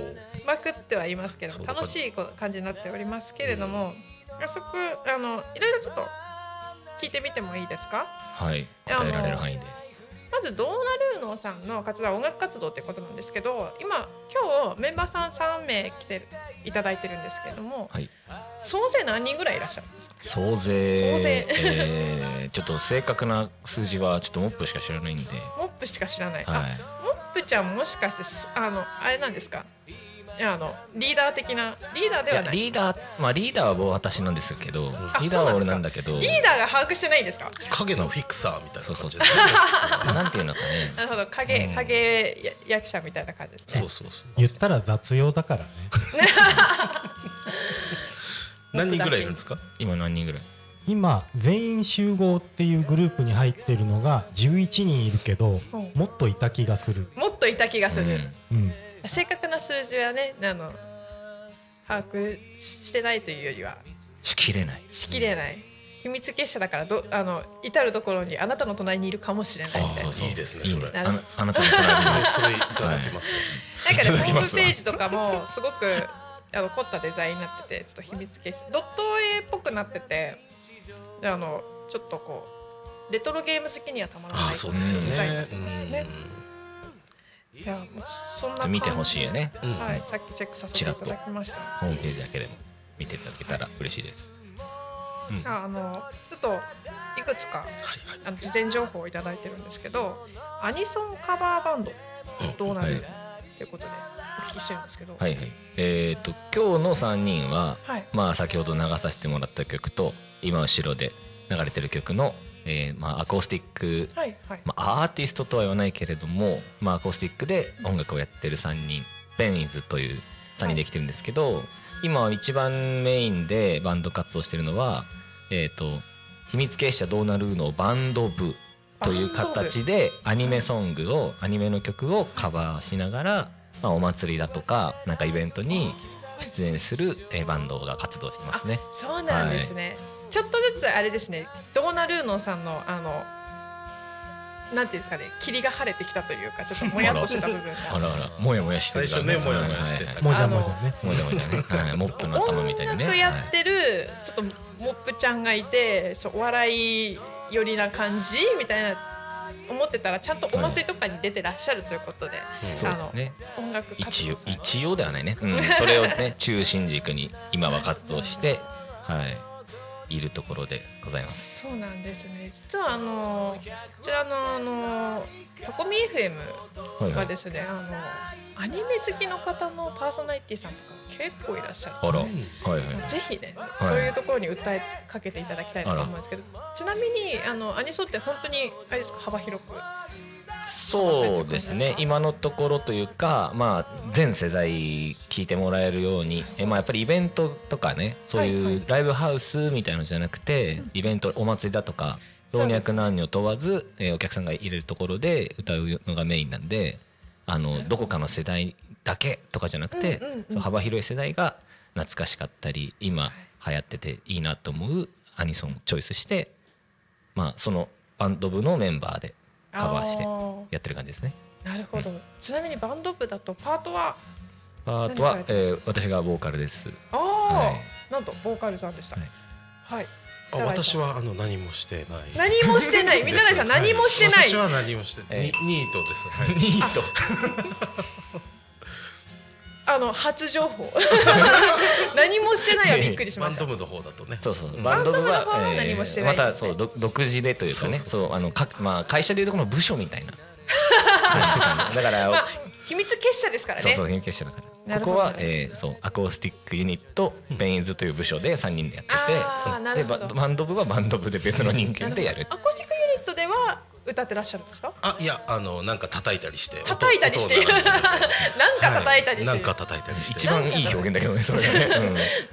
まくってはいますけど楽しいこ感じになっておりますけれども。早速あのいろいろちょっと聞いてみてもいいですか？はい。答えられる範囲でまずドーナルーノさんの活動は音楽活動ってことなんですけど今今日メンバーさん3名来ていただいてるんですけれどもはい。総勢何人ぐらいいらっしゃるんですか？総勢総勢。えーちょっと正確な数字はちょっとモップしか知らないんで、モップしか知らない、はあモップちゃんもしかしてすあのあれなんですか？いやあのリーダー的なリーダーではない。リーダーまあリーダーは僕私なんですけどリーダーは俺なんだけどリーダーが把握してないんですか？影のフィクサーみたいな感じで。なんていうのかね。なるほど。影うん。影や役者みたいな感じですね。そうそうそう。言ったら雑用だからね。何人ぐらいいるんですか？今何人ぐらい？今全員集合っていうグループに入ってるのが11人いるけど、うん。もっといた気がする。もっといた気がする、うん。うん。正確な数字はねあの把握ししてないというよりは。しきれない。しきれない、秘密結社だからどあの至る所にあなたの隣にいるかもしれない。みたいなあいいですねそれ。なるあなあなたの隣に。それいただきますなんかねいただきます。ホームページとかもすごくあの凝ったデザインになっててちょっと秘密結社。ドット絵っぽくなっててであのちょっとこうレトロゲーム好きにはたまらないあそうですよね。デザインになってますよねいやもうそんな見てほしいよね。うん。はい、さっきチェックさせていただきました。ホームページだけでも。見ていただけたら嬉しいです。ああのちょっといくつかあの事前情報をいただいてるんですけど、アニソンカバーバンドどうなる、はい。ということでお聞きしてるんですけど、はいはい。えっ、と今日の3人は、はい。まあ先ほど流させてもらった曲と今後ろで流れてる曲の、えーまあ、アコースティック、はいはい。まあ、アーティストとは言わないけれども、まあ、アコースティックで音楽をやってる3人ベンイズという3人できてるんですけど、今一番メインでバンド活動してるのはえっ、と秘密結社ドーナルーのバンド部という形でアニメソングをアニメの曲をカバーしながら、まあ、お祭りだとかなんかイベントに出演するえーバンドが活動してますね。そうなんですね、ちょっとずつあれですね。ドーナルーノさんのあのなんていうんですかね。霧が晴れてきたというかちょっともやっとした部分が。あらあらもやもやしてるから最初ねもやもやしてたもじゃもじゃね。もじゃもじゃね、はい、モップの頭みたいにね。音楽やってるちょっとモップちゃんがいてそうお笑い寄りな感じみたいな思ってたらちゃんとお祭りとかに出てらっしゃるということで、はい。そうですね。あの音楽活一応一応ではないね、うん、それをね中心軸に今は活動してはいいるところでございます。そうなんですね。実はあのこちらのあのタコミ FM はいはい。がですね、あのアニメ好きの方のパーソナリティさんとか結構いらっしゃるあら。はいはい。ぜひね、い。そういうところに訴えかけていただきたいなと思うんですけどちなみにあのアニソンって本当にあれですか幅広く？そうですね。今のところというかまあ全世代聞いてもらえるようにえまあやっぱりイベントとかねそうはいうライブハウスみたいのじゃなくてイベントお祭りだとか老若男女問わずえーお客さんが入れるところで歌うのがメインなんであのどこかの世代だけとかじゃなくてそう幅広い世代が懐かしかったり今流行ってていいなと思うアニソンをチョイスしてまあそのバンド部のメンバーでカバーしてやってる感じですね。なるほど、ちなみにバンド部だとパートはパートはえー私がボーカルです。ああ、はい。なんとボーカルさんでした。はい。はい、あ私はあの何もしてない。何もしてない。三谷さん何もしてない。私は何もしてない。ニートです。はい。ニート。あの初情報。何もしてないはびっくりしました。バンド部の方だとね。そうそう、ん。バンド部はバンド部の方は何もしてない。またそうど独自でというかね、そうあのかまあ会社でいうとこの部署みたいな。だから、まあ秘密結社ですからね。そうそう研究者だから。ここは、えー、そうアコースティックユニットペインズという部署で3人でやってて。でババンド部はバンド部で別の人間でやる。アコースティックユニットでは歌ってらっしゃるんですか？あいやあのなんか叩いたりして。音叩いたりして。なんか叩いたりして。る なんか叩いたりして。一番いい表現だけどねそれ。がね、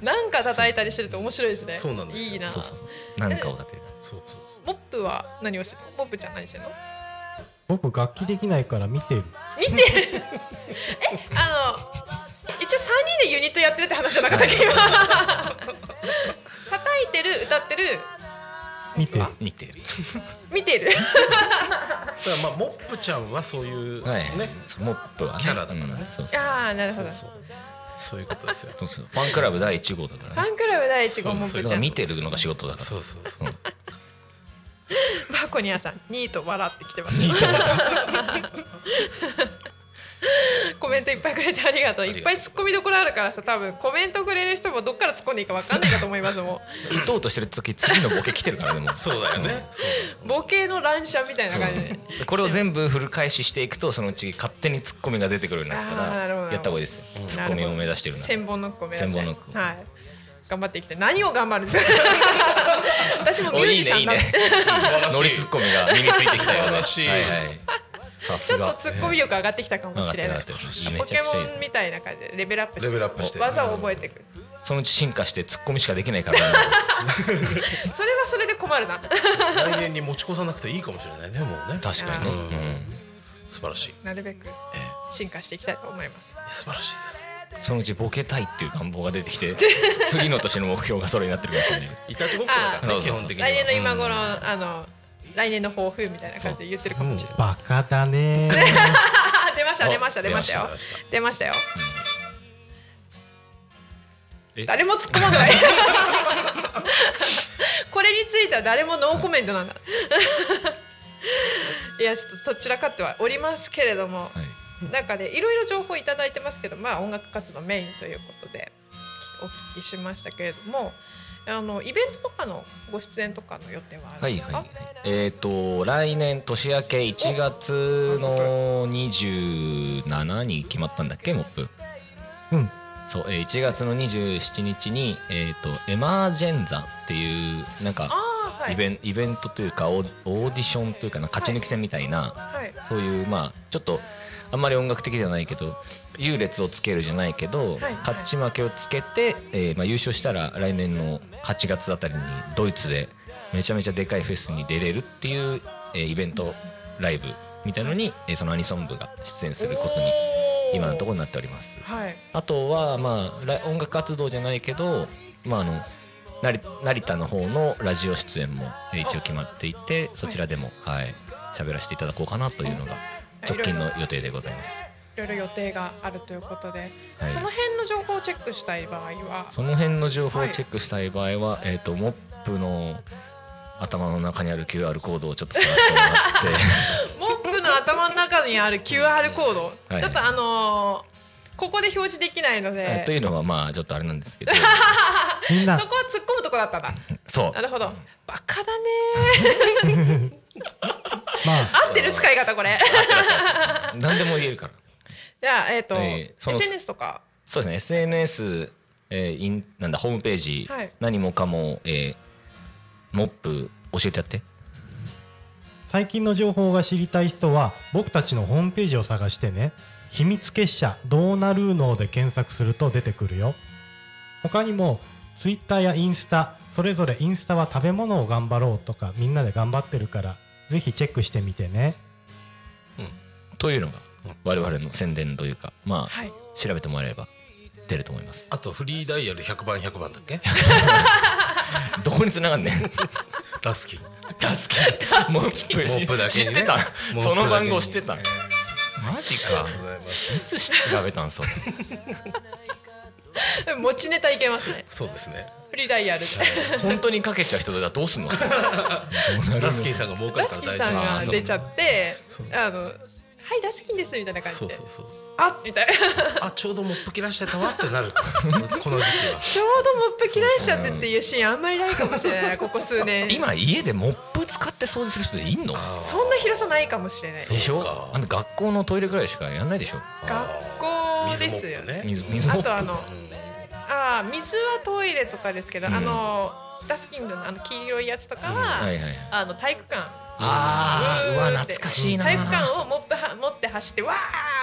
うん、なんか叩いたりしてると面白いですね。そうなんですよいいな。そうそう。なんかを立てる。そうそうモップは何をしてる？のモップちゃん何してるの僕楽器できないから見てる。見てる。えあの一応3人でユニットやってるって話じゃなかったっけ？今。叩いてる歌ってる見て。る見てる。見てる。だからまあモップちゃんはそういうはい、ねそうモップはね。キャラだからね。うんそうああなるほど。そうそう。そういうことですよ。そうそう。ファンクラブ第1号だからね。ファンクラブ第一号モップちゃん。見てるのが仕事だから。そうそうそう。バコニアさんニート笑ってきてます コメントいっぱいくれてありがとう。いっぱい突っ込みどころあるからさ多分コメントくれる人もどっから突っ込んでいいか分かんないかと思いますも打とうとしてる時次のボケ来てるからねもう。そうだよね。ボケの乱射みたいな感じで。でこれを全部フル返ししていくとそのうち勝手にツッコミが出てくるようになるかあーなるほど。らやった方がいいですよ。ツッコミを目指してる千本ノックを目指して。千本ノックはい。頑張っていきたい何を頑張るんですか？私もミュおーいいねいいね。ジシャンなんで乗りツッコミが身についてきたよね素晴らしい。はいはい。さちょっとすがツッコミ力上がってきたかもしれない。ポケモンみたいな感じでレベルアップして。レベルアップして。技を覚えていく。そのうち進化してツッコミしかできないからね。それはそれで困るな。来年に持ち越さなくていいかもしれないねもうね。確かにね、うん。うん。素晴らしい。なるべく進化していきたいと思います。素晴らしいです。そのうちボケたいっていう願望が出てきて 次の年の目標がそれになってるかもしれない。いたちごっこだからね基本的には。来年の今頃、あの来年の抱負みたいな感じで言ってるかもしれない、バカだね。あ 出ましたお出ました出ましたよ。出ましたよ。え？誰も突っ込まない。これについては誰もノーコメントなんだ。いやちょっとそちらかってはおりますけれどもはい。なんかねいろいろ情報いただいてますけどまあ音楽活動メインということでお聞きしましたけれどもあのイベントとかのご出演とかの予定はあはいるんですか、はいえっ、と来年年明け1月の27に決まったんだっけ？モップ。うん。そう、えー1月の27日に、えー、とエマージェンザっていうなんかイベン,、イベントというかオーオーディションというかな勝ち抜き戦みたいな、はい。そういうまあちょっとあんまり音楽的じゃないけど優劣をつけるじゃないけど、はい勝ち負けをつけて、えーまあ、優勝したら来年の8月あたりにドイツでめちゃめちゃでかいフェスに出れるっていう、えーイベントライブみたいのに、えーそのアニソン部が出演することに今のところなっております。はい。あとはまあラ音楽活動じゃないけど、まあ、あの成成田の方のラジオ出演もえー一応決まっていてそちらでもはい喋らせていただこうかなというのが直近の予定でございます。いろいろ予定があるということで、はい。その辺の情報をチェックしたい場合は。その辺の情報をチェックしたい場合は、えっ、とモップの頭の中にある QR コードをちょっと探してもらって。モップの頭の中にある QR コード、はい。ちょっとあのーここで表示できないので、えーというのはまあちょっとあれなんですけど。みんな。そこは突っ込むとこだったんだ。そう。なるほど。バカだね まあ。合ってる使い方これ。何でも言えるから。じゃあえっ、と、えー SNS とか。そうですね。SNS、えーインなんだホームページ、はい。何もかも、えーモップ教えてやって。最近の情報が知りたい人は僕たちのホームページを探してね。秘密結社どうなるので検索すると出てくるよ。他にも Twitter やインスタそれぞれインスタは食べ物を頑張ろうとかみんなで頑張ってるからぜひチェックしてみてね。というのが我々の宣伝というかまあ、はい。調べてもらえれば出ると思います。あとフリーダイヤル100番100番だっけ？どこに繋がんねん。ダスキン。ダスキモップモップだけにね。知ってた？その番号知ってた？マジか。いつ調べたんそれ？持ちネタいけますね。そうですねフリーダイヤル。本当にかけちゃう人だどうすんの？ダスキンさんが儲かダるから大丈スキンさんが出ちゃってあのはいダスキンですみたいな感じで。そうそうそう。あみたいな。あちょうどモップ切らしてたわってなる。この時期は。ちょうどモップ切らしちゃってっていうシーンあんまりないかもしれない。ここ数年今家でモップ使って掃除する人いんの？そんな広さないかもしれない。でしょ？あの学校のトイレぐらいしかやんないでしょ？学校ですよね。水あとあのあー水はトイレとかですけど、うん。あのダスキンのあの黄色いやつとかは、はいはいあの体育館。あーうわ懐かしいな。体育館をモップは持って走ってわ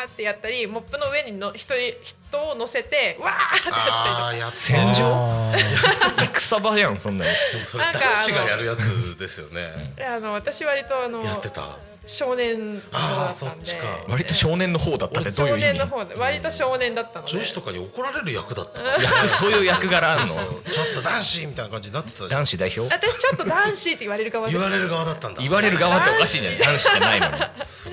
ーってやったりモップの上にの人人を乗せてわーって走ったりとか。ああやって戦場？あー。戦場やんそんななんか男子がやるやつですよね。であの私割とあのやってた少年あーったんで。そっちか。割と少年の方だったってどういう意味？少年の方で割と少年だったので。女子とかに怒られる役だった役そういう役柄あんの？ちょっと男子みたいな感じになってた男子代表私ちょっと男子って言われる側でした言われる側だったんだ。言われる側っておかしいじゃん。男子じゃないのに素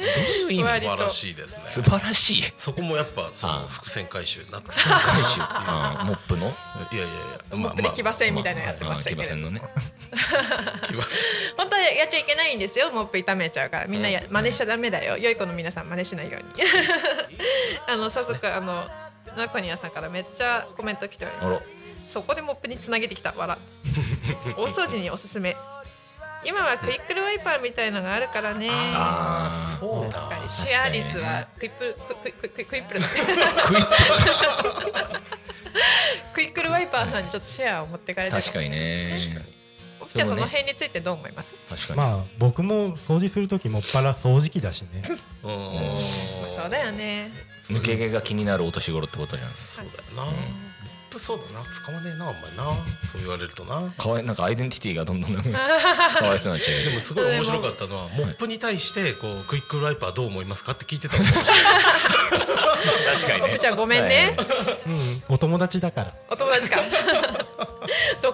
意味晴らしい。ですね素晴らしい。そこもやっぱそあの伏線回収になって回収うんモップの？いやいやいやモップで騎馬戦みたいなのやってましたけれど騎馬戦のね。騎馬戦。本当はやっちゃいけないんですよ。モップ痛めちゃうから。みんなや真似しちゃダメだよ。良い子の皆さん真似しないように。あの早速あのナコニアさんからめっちゃコメント来ております。そこでモップにつなげてきた。笑。大掃除におすすめ。今はクイックルワイパーみたいのがあるからね。ああそうだ。確かに。シェア率はクイップルクイクイクイクイップルだね。クイッ クイックルワイパーさんにちょっとシェアを持ってかれて確かにね。おぴちゃんその辺についてどう思います？確かに。まあ僕も掃除する時もっぱら掃除機だしね。うん。まあそうだよね。抜け毛が気になるお年頃ってことじゃんそうだよな。そうだな。使わねえなあんまりな。そう言われるとな。かわいなんかアイデンティティがどんどんなんかかわいそうになっちゃう。でもすごい面白かったのはモップに対してこうクイックルワイパーどう思いますかって聞いてたの面白い確かおぴちゃんごめんね、お友達だから。お友達か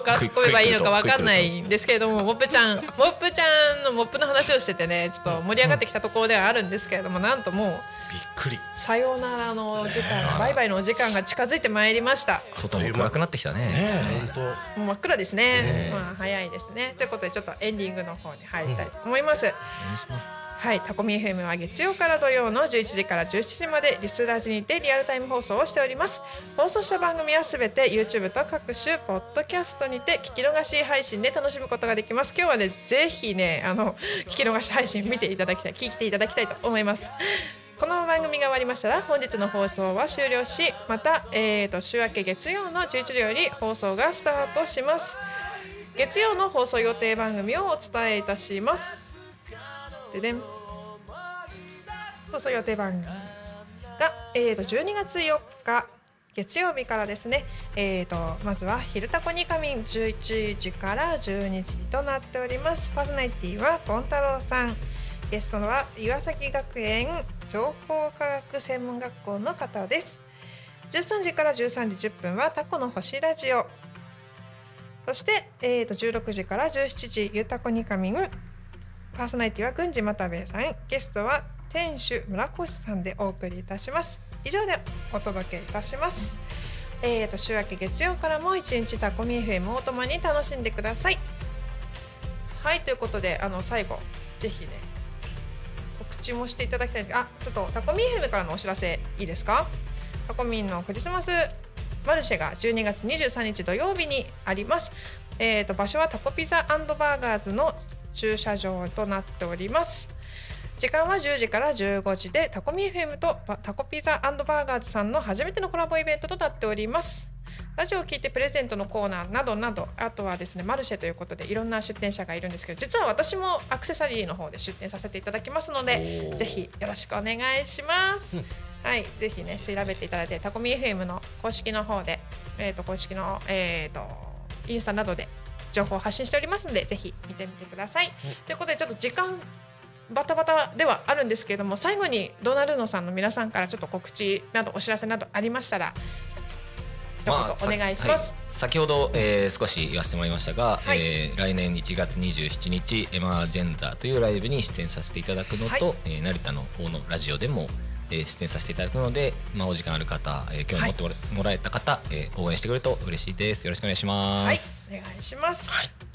か突っ込めばいいのかわかんないんですけれどもモップちゃんモップちゃんのモップの話をしててねちょっと盛り上がってきたところではあるんですけれどもなんともうびっくり。さようならのお時間バイバイのお時間が近づいてまいりました。外も暗くなってきたね。もう真っ暗ですね、ねまあ早いですね。ということでちょっとエンディングの方に入りたいと思います、お願いしますはい、タコミ FM は月曜から土曜の11時から17時までリスラジにてリアルタイム放送をしております。放送した番組はすべて YouTube と各種ポッドキャストにて聞き逃し配信で楽しむことができます。今日はねぜひねあの聞き逃し配信見ていただきたい聞いていただきたいと思います。この番組が終わりましたら本日の放送は終了しまた、えー、と週明け月曜の11時より放送がスタートします。月曜の放送予定番組をお伝えいたします。ででん放送予定番組が、えー、と12月4日月曜日からですね、えー、とまずは「昼タコに仮眠」11時から12時となっております。パーソナリティはポン太郎さん。ゲストは岩崎学園情報科学専門学校の方です。13時から13時10分はタコの星ラジオ。そして、えー、と16時から17時「ゆたこに仮眠」パーソナリティは郡司又兵衛さんゲストは店主村越さんでお送りいたします。以上でお届けいたします。えーと週明け月曜からも一日タコミ FM をともに楽しんでください。はいということであの最後ぜひね告知もしていただきたいあちょっとタコミ FM からのお知らせいいですか？タコミンのクリスマスマルシェが12月23日土曜日にあります。えーと場所はタコピザバーガーズの駐車場となっております。時間は10時から15時でタコミ FM とバタコピザバーガーズさんの初めてのコラボイベントとなっております。ラジオを聞いてプレゼントのコーナーなどなどあとはですねマルシェということでいろんな出店者がいるんですけど実は私もアクセサリーの方で出店させていただきますのでぜひよろしくお願いします、はいぜひね調べていただいてタコミ FM の公式の方でえっ、と公式のえっ、とインスタなどで情報を発信しておりますのでぜひ見てみてください。ということでちょっと時間バタバタではあるんですけれども最後にドナルドさんの皆さんからちょっと告知などお知らせなどありましたら一言お願いします。はい先ほど、えー少し言わせてもらいましたが、はいえー来年1月27日エマージェンダーというライブに出演させていただくのと、はいえー成田の方のラジオでも、えー出演させていただくので、まあ、お時間ある方、えー興味持ってもら,、えた方、えー応援してくれると嬉しいです。よろしくお願いしまはいす、、お願いします。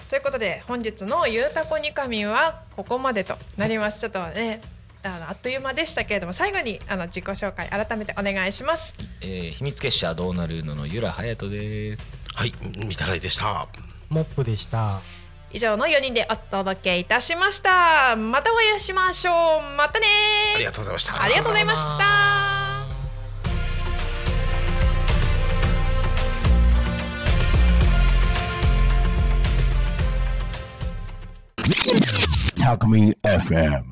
ということで本日のゆうたこにかみんはここまでとなります。ちょっとねあのあっという間でしたけれども最後にあの自己紹介改めてお願いします。えー秘密結社どうなるののゆらはやとです。はい見たらいでした。モップでした以上の4人でお届けいたしました。またお会いしましょう。またねありがとうございました。ありがとうございました。タクミ FM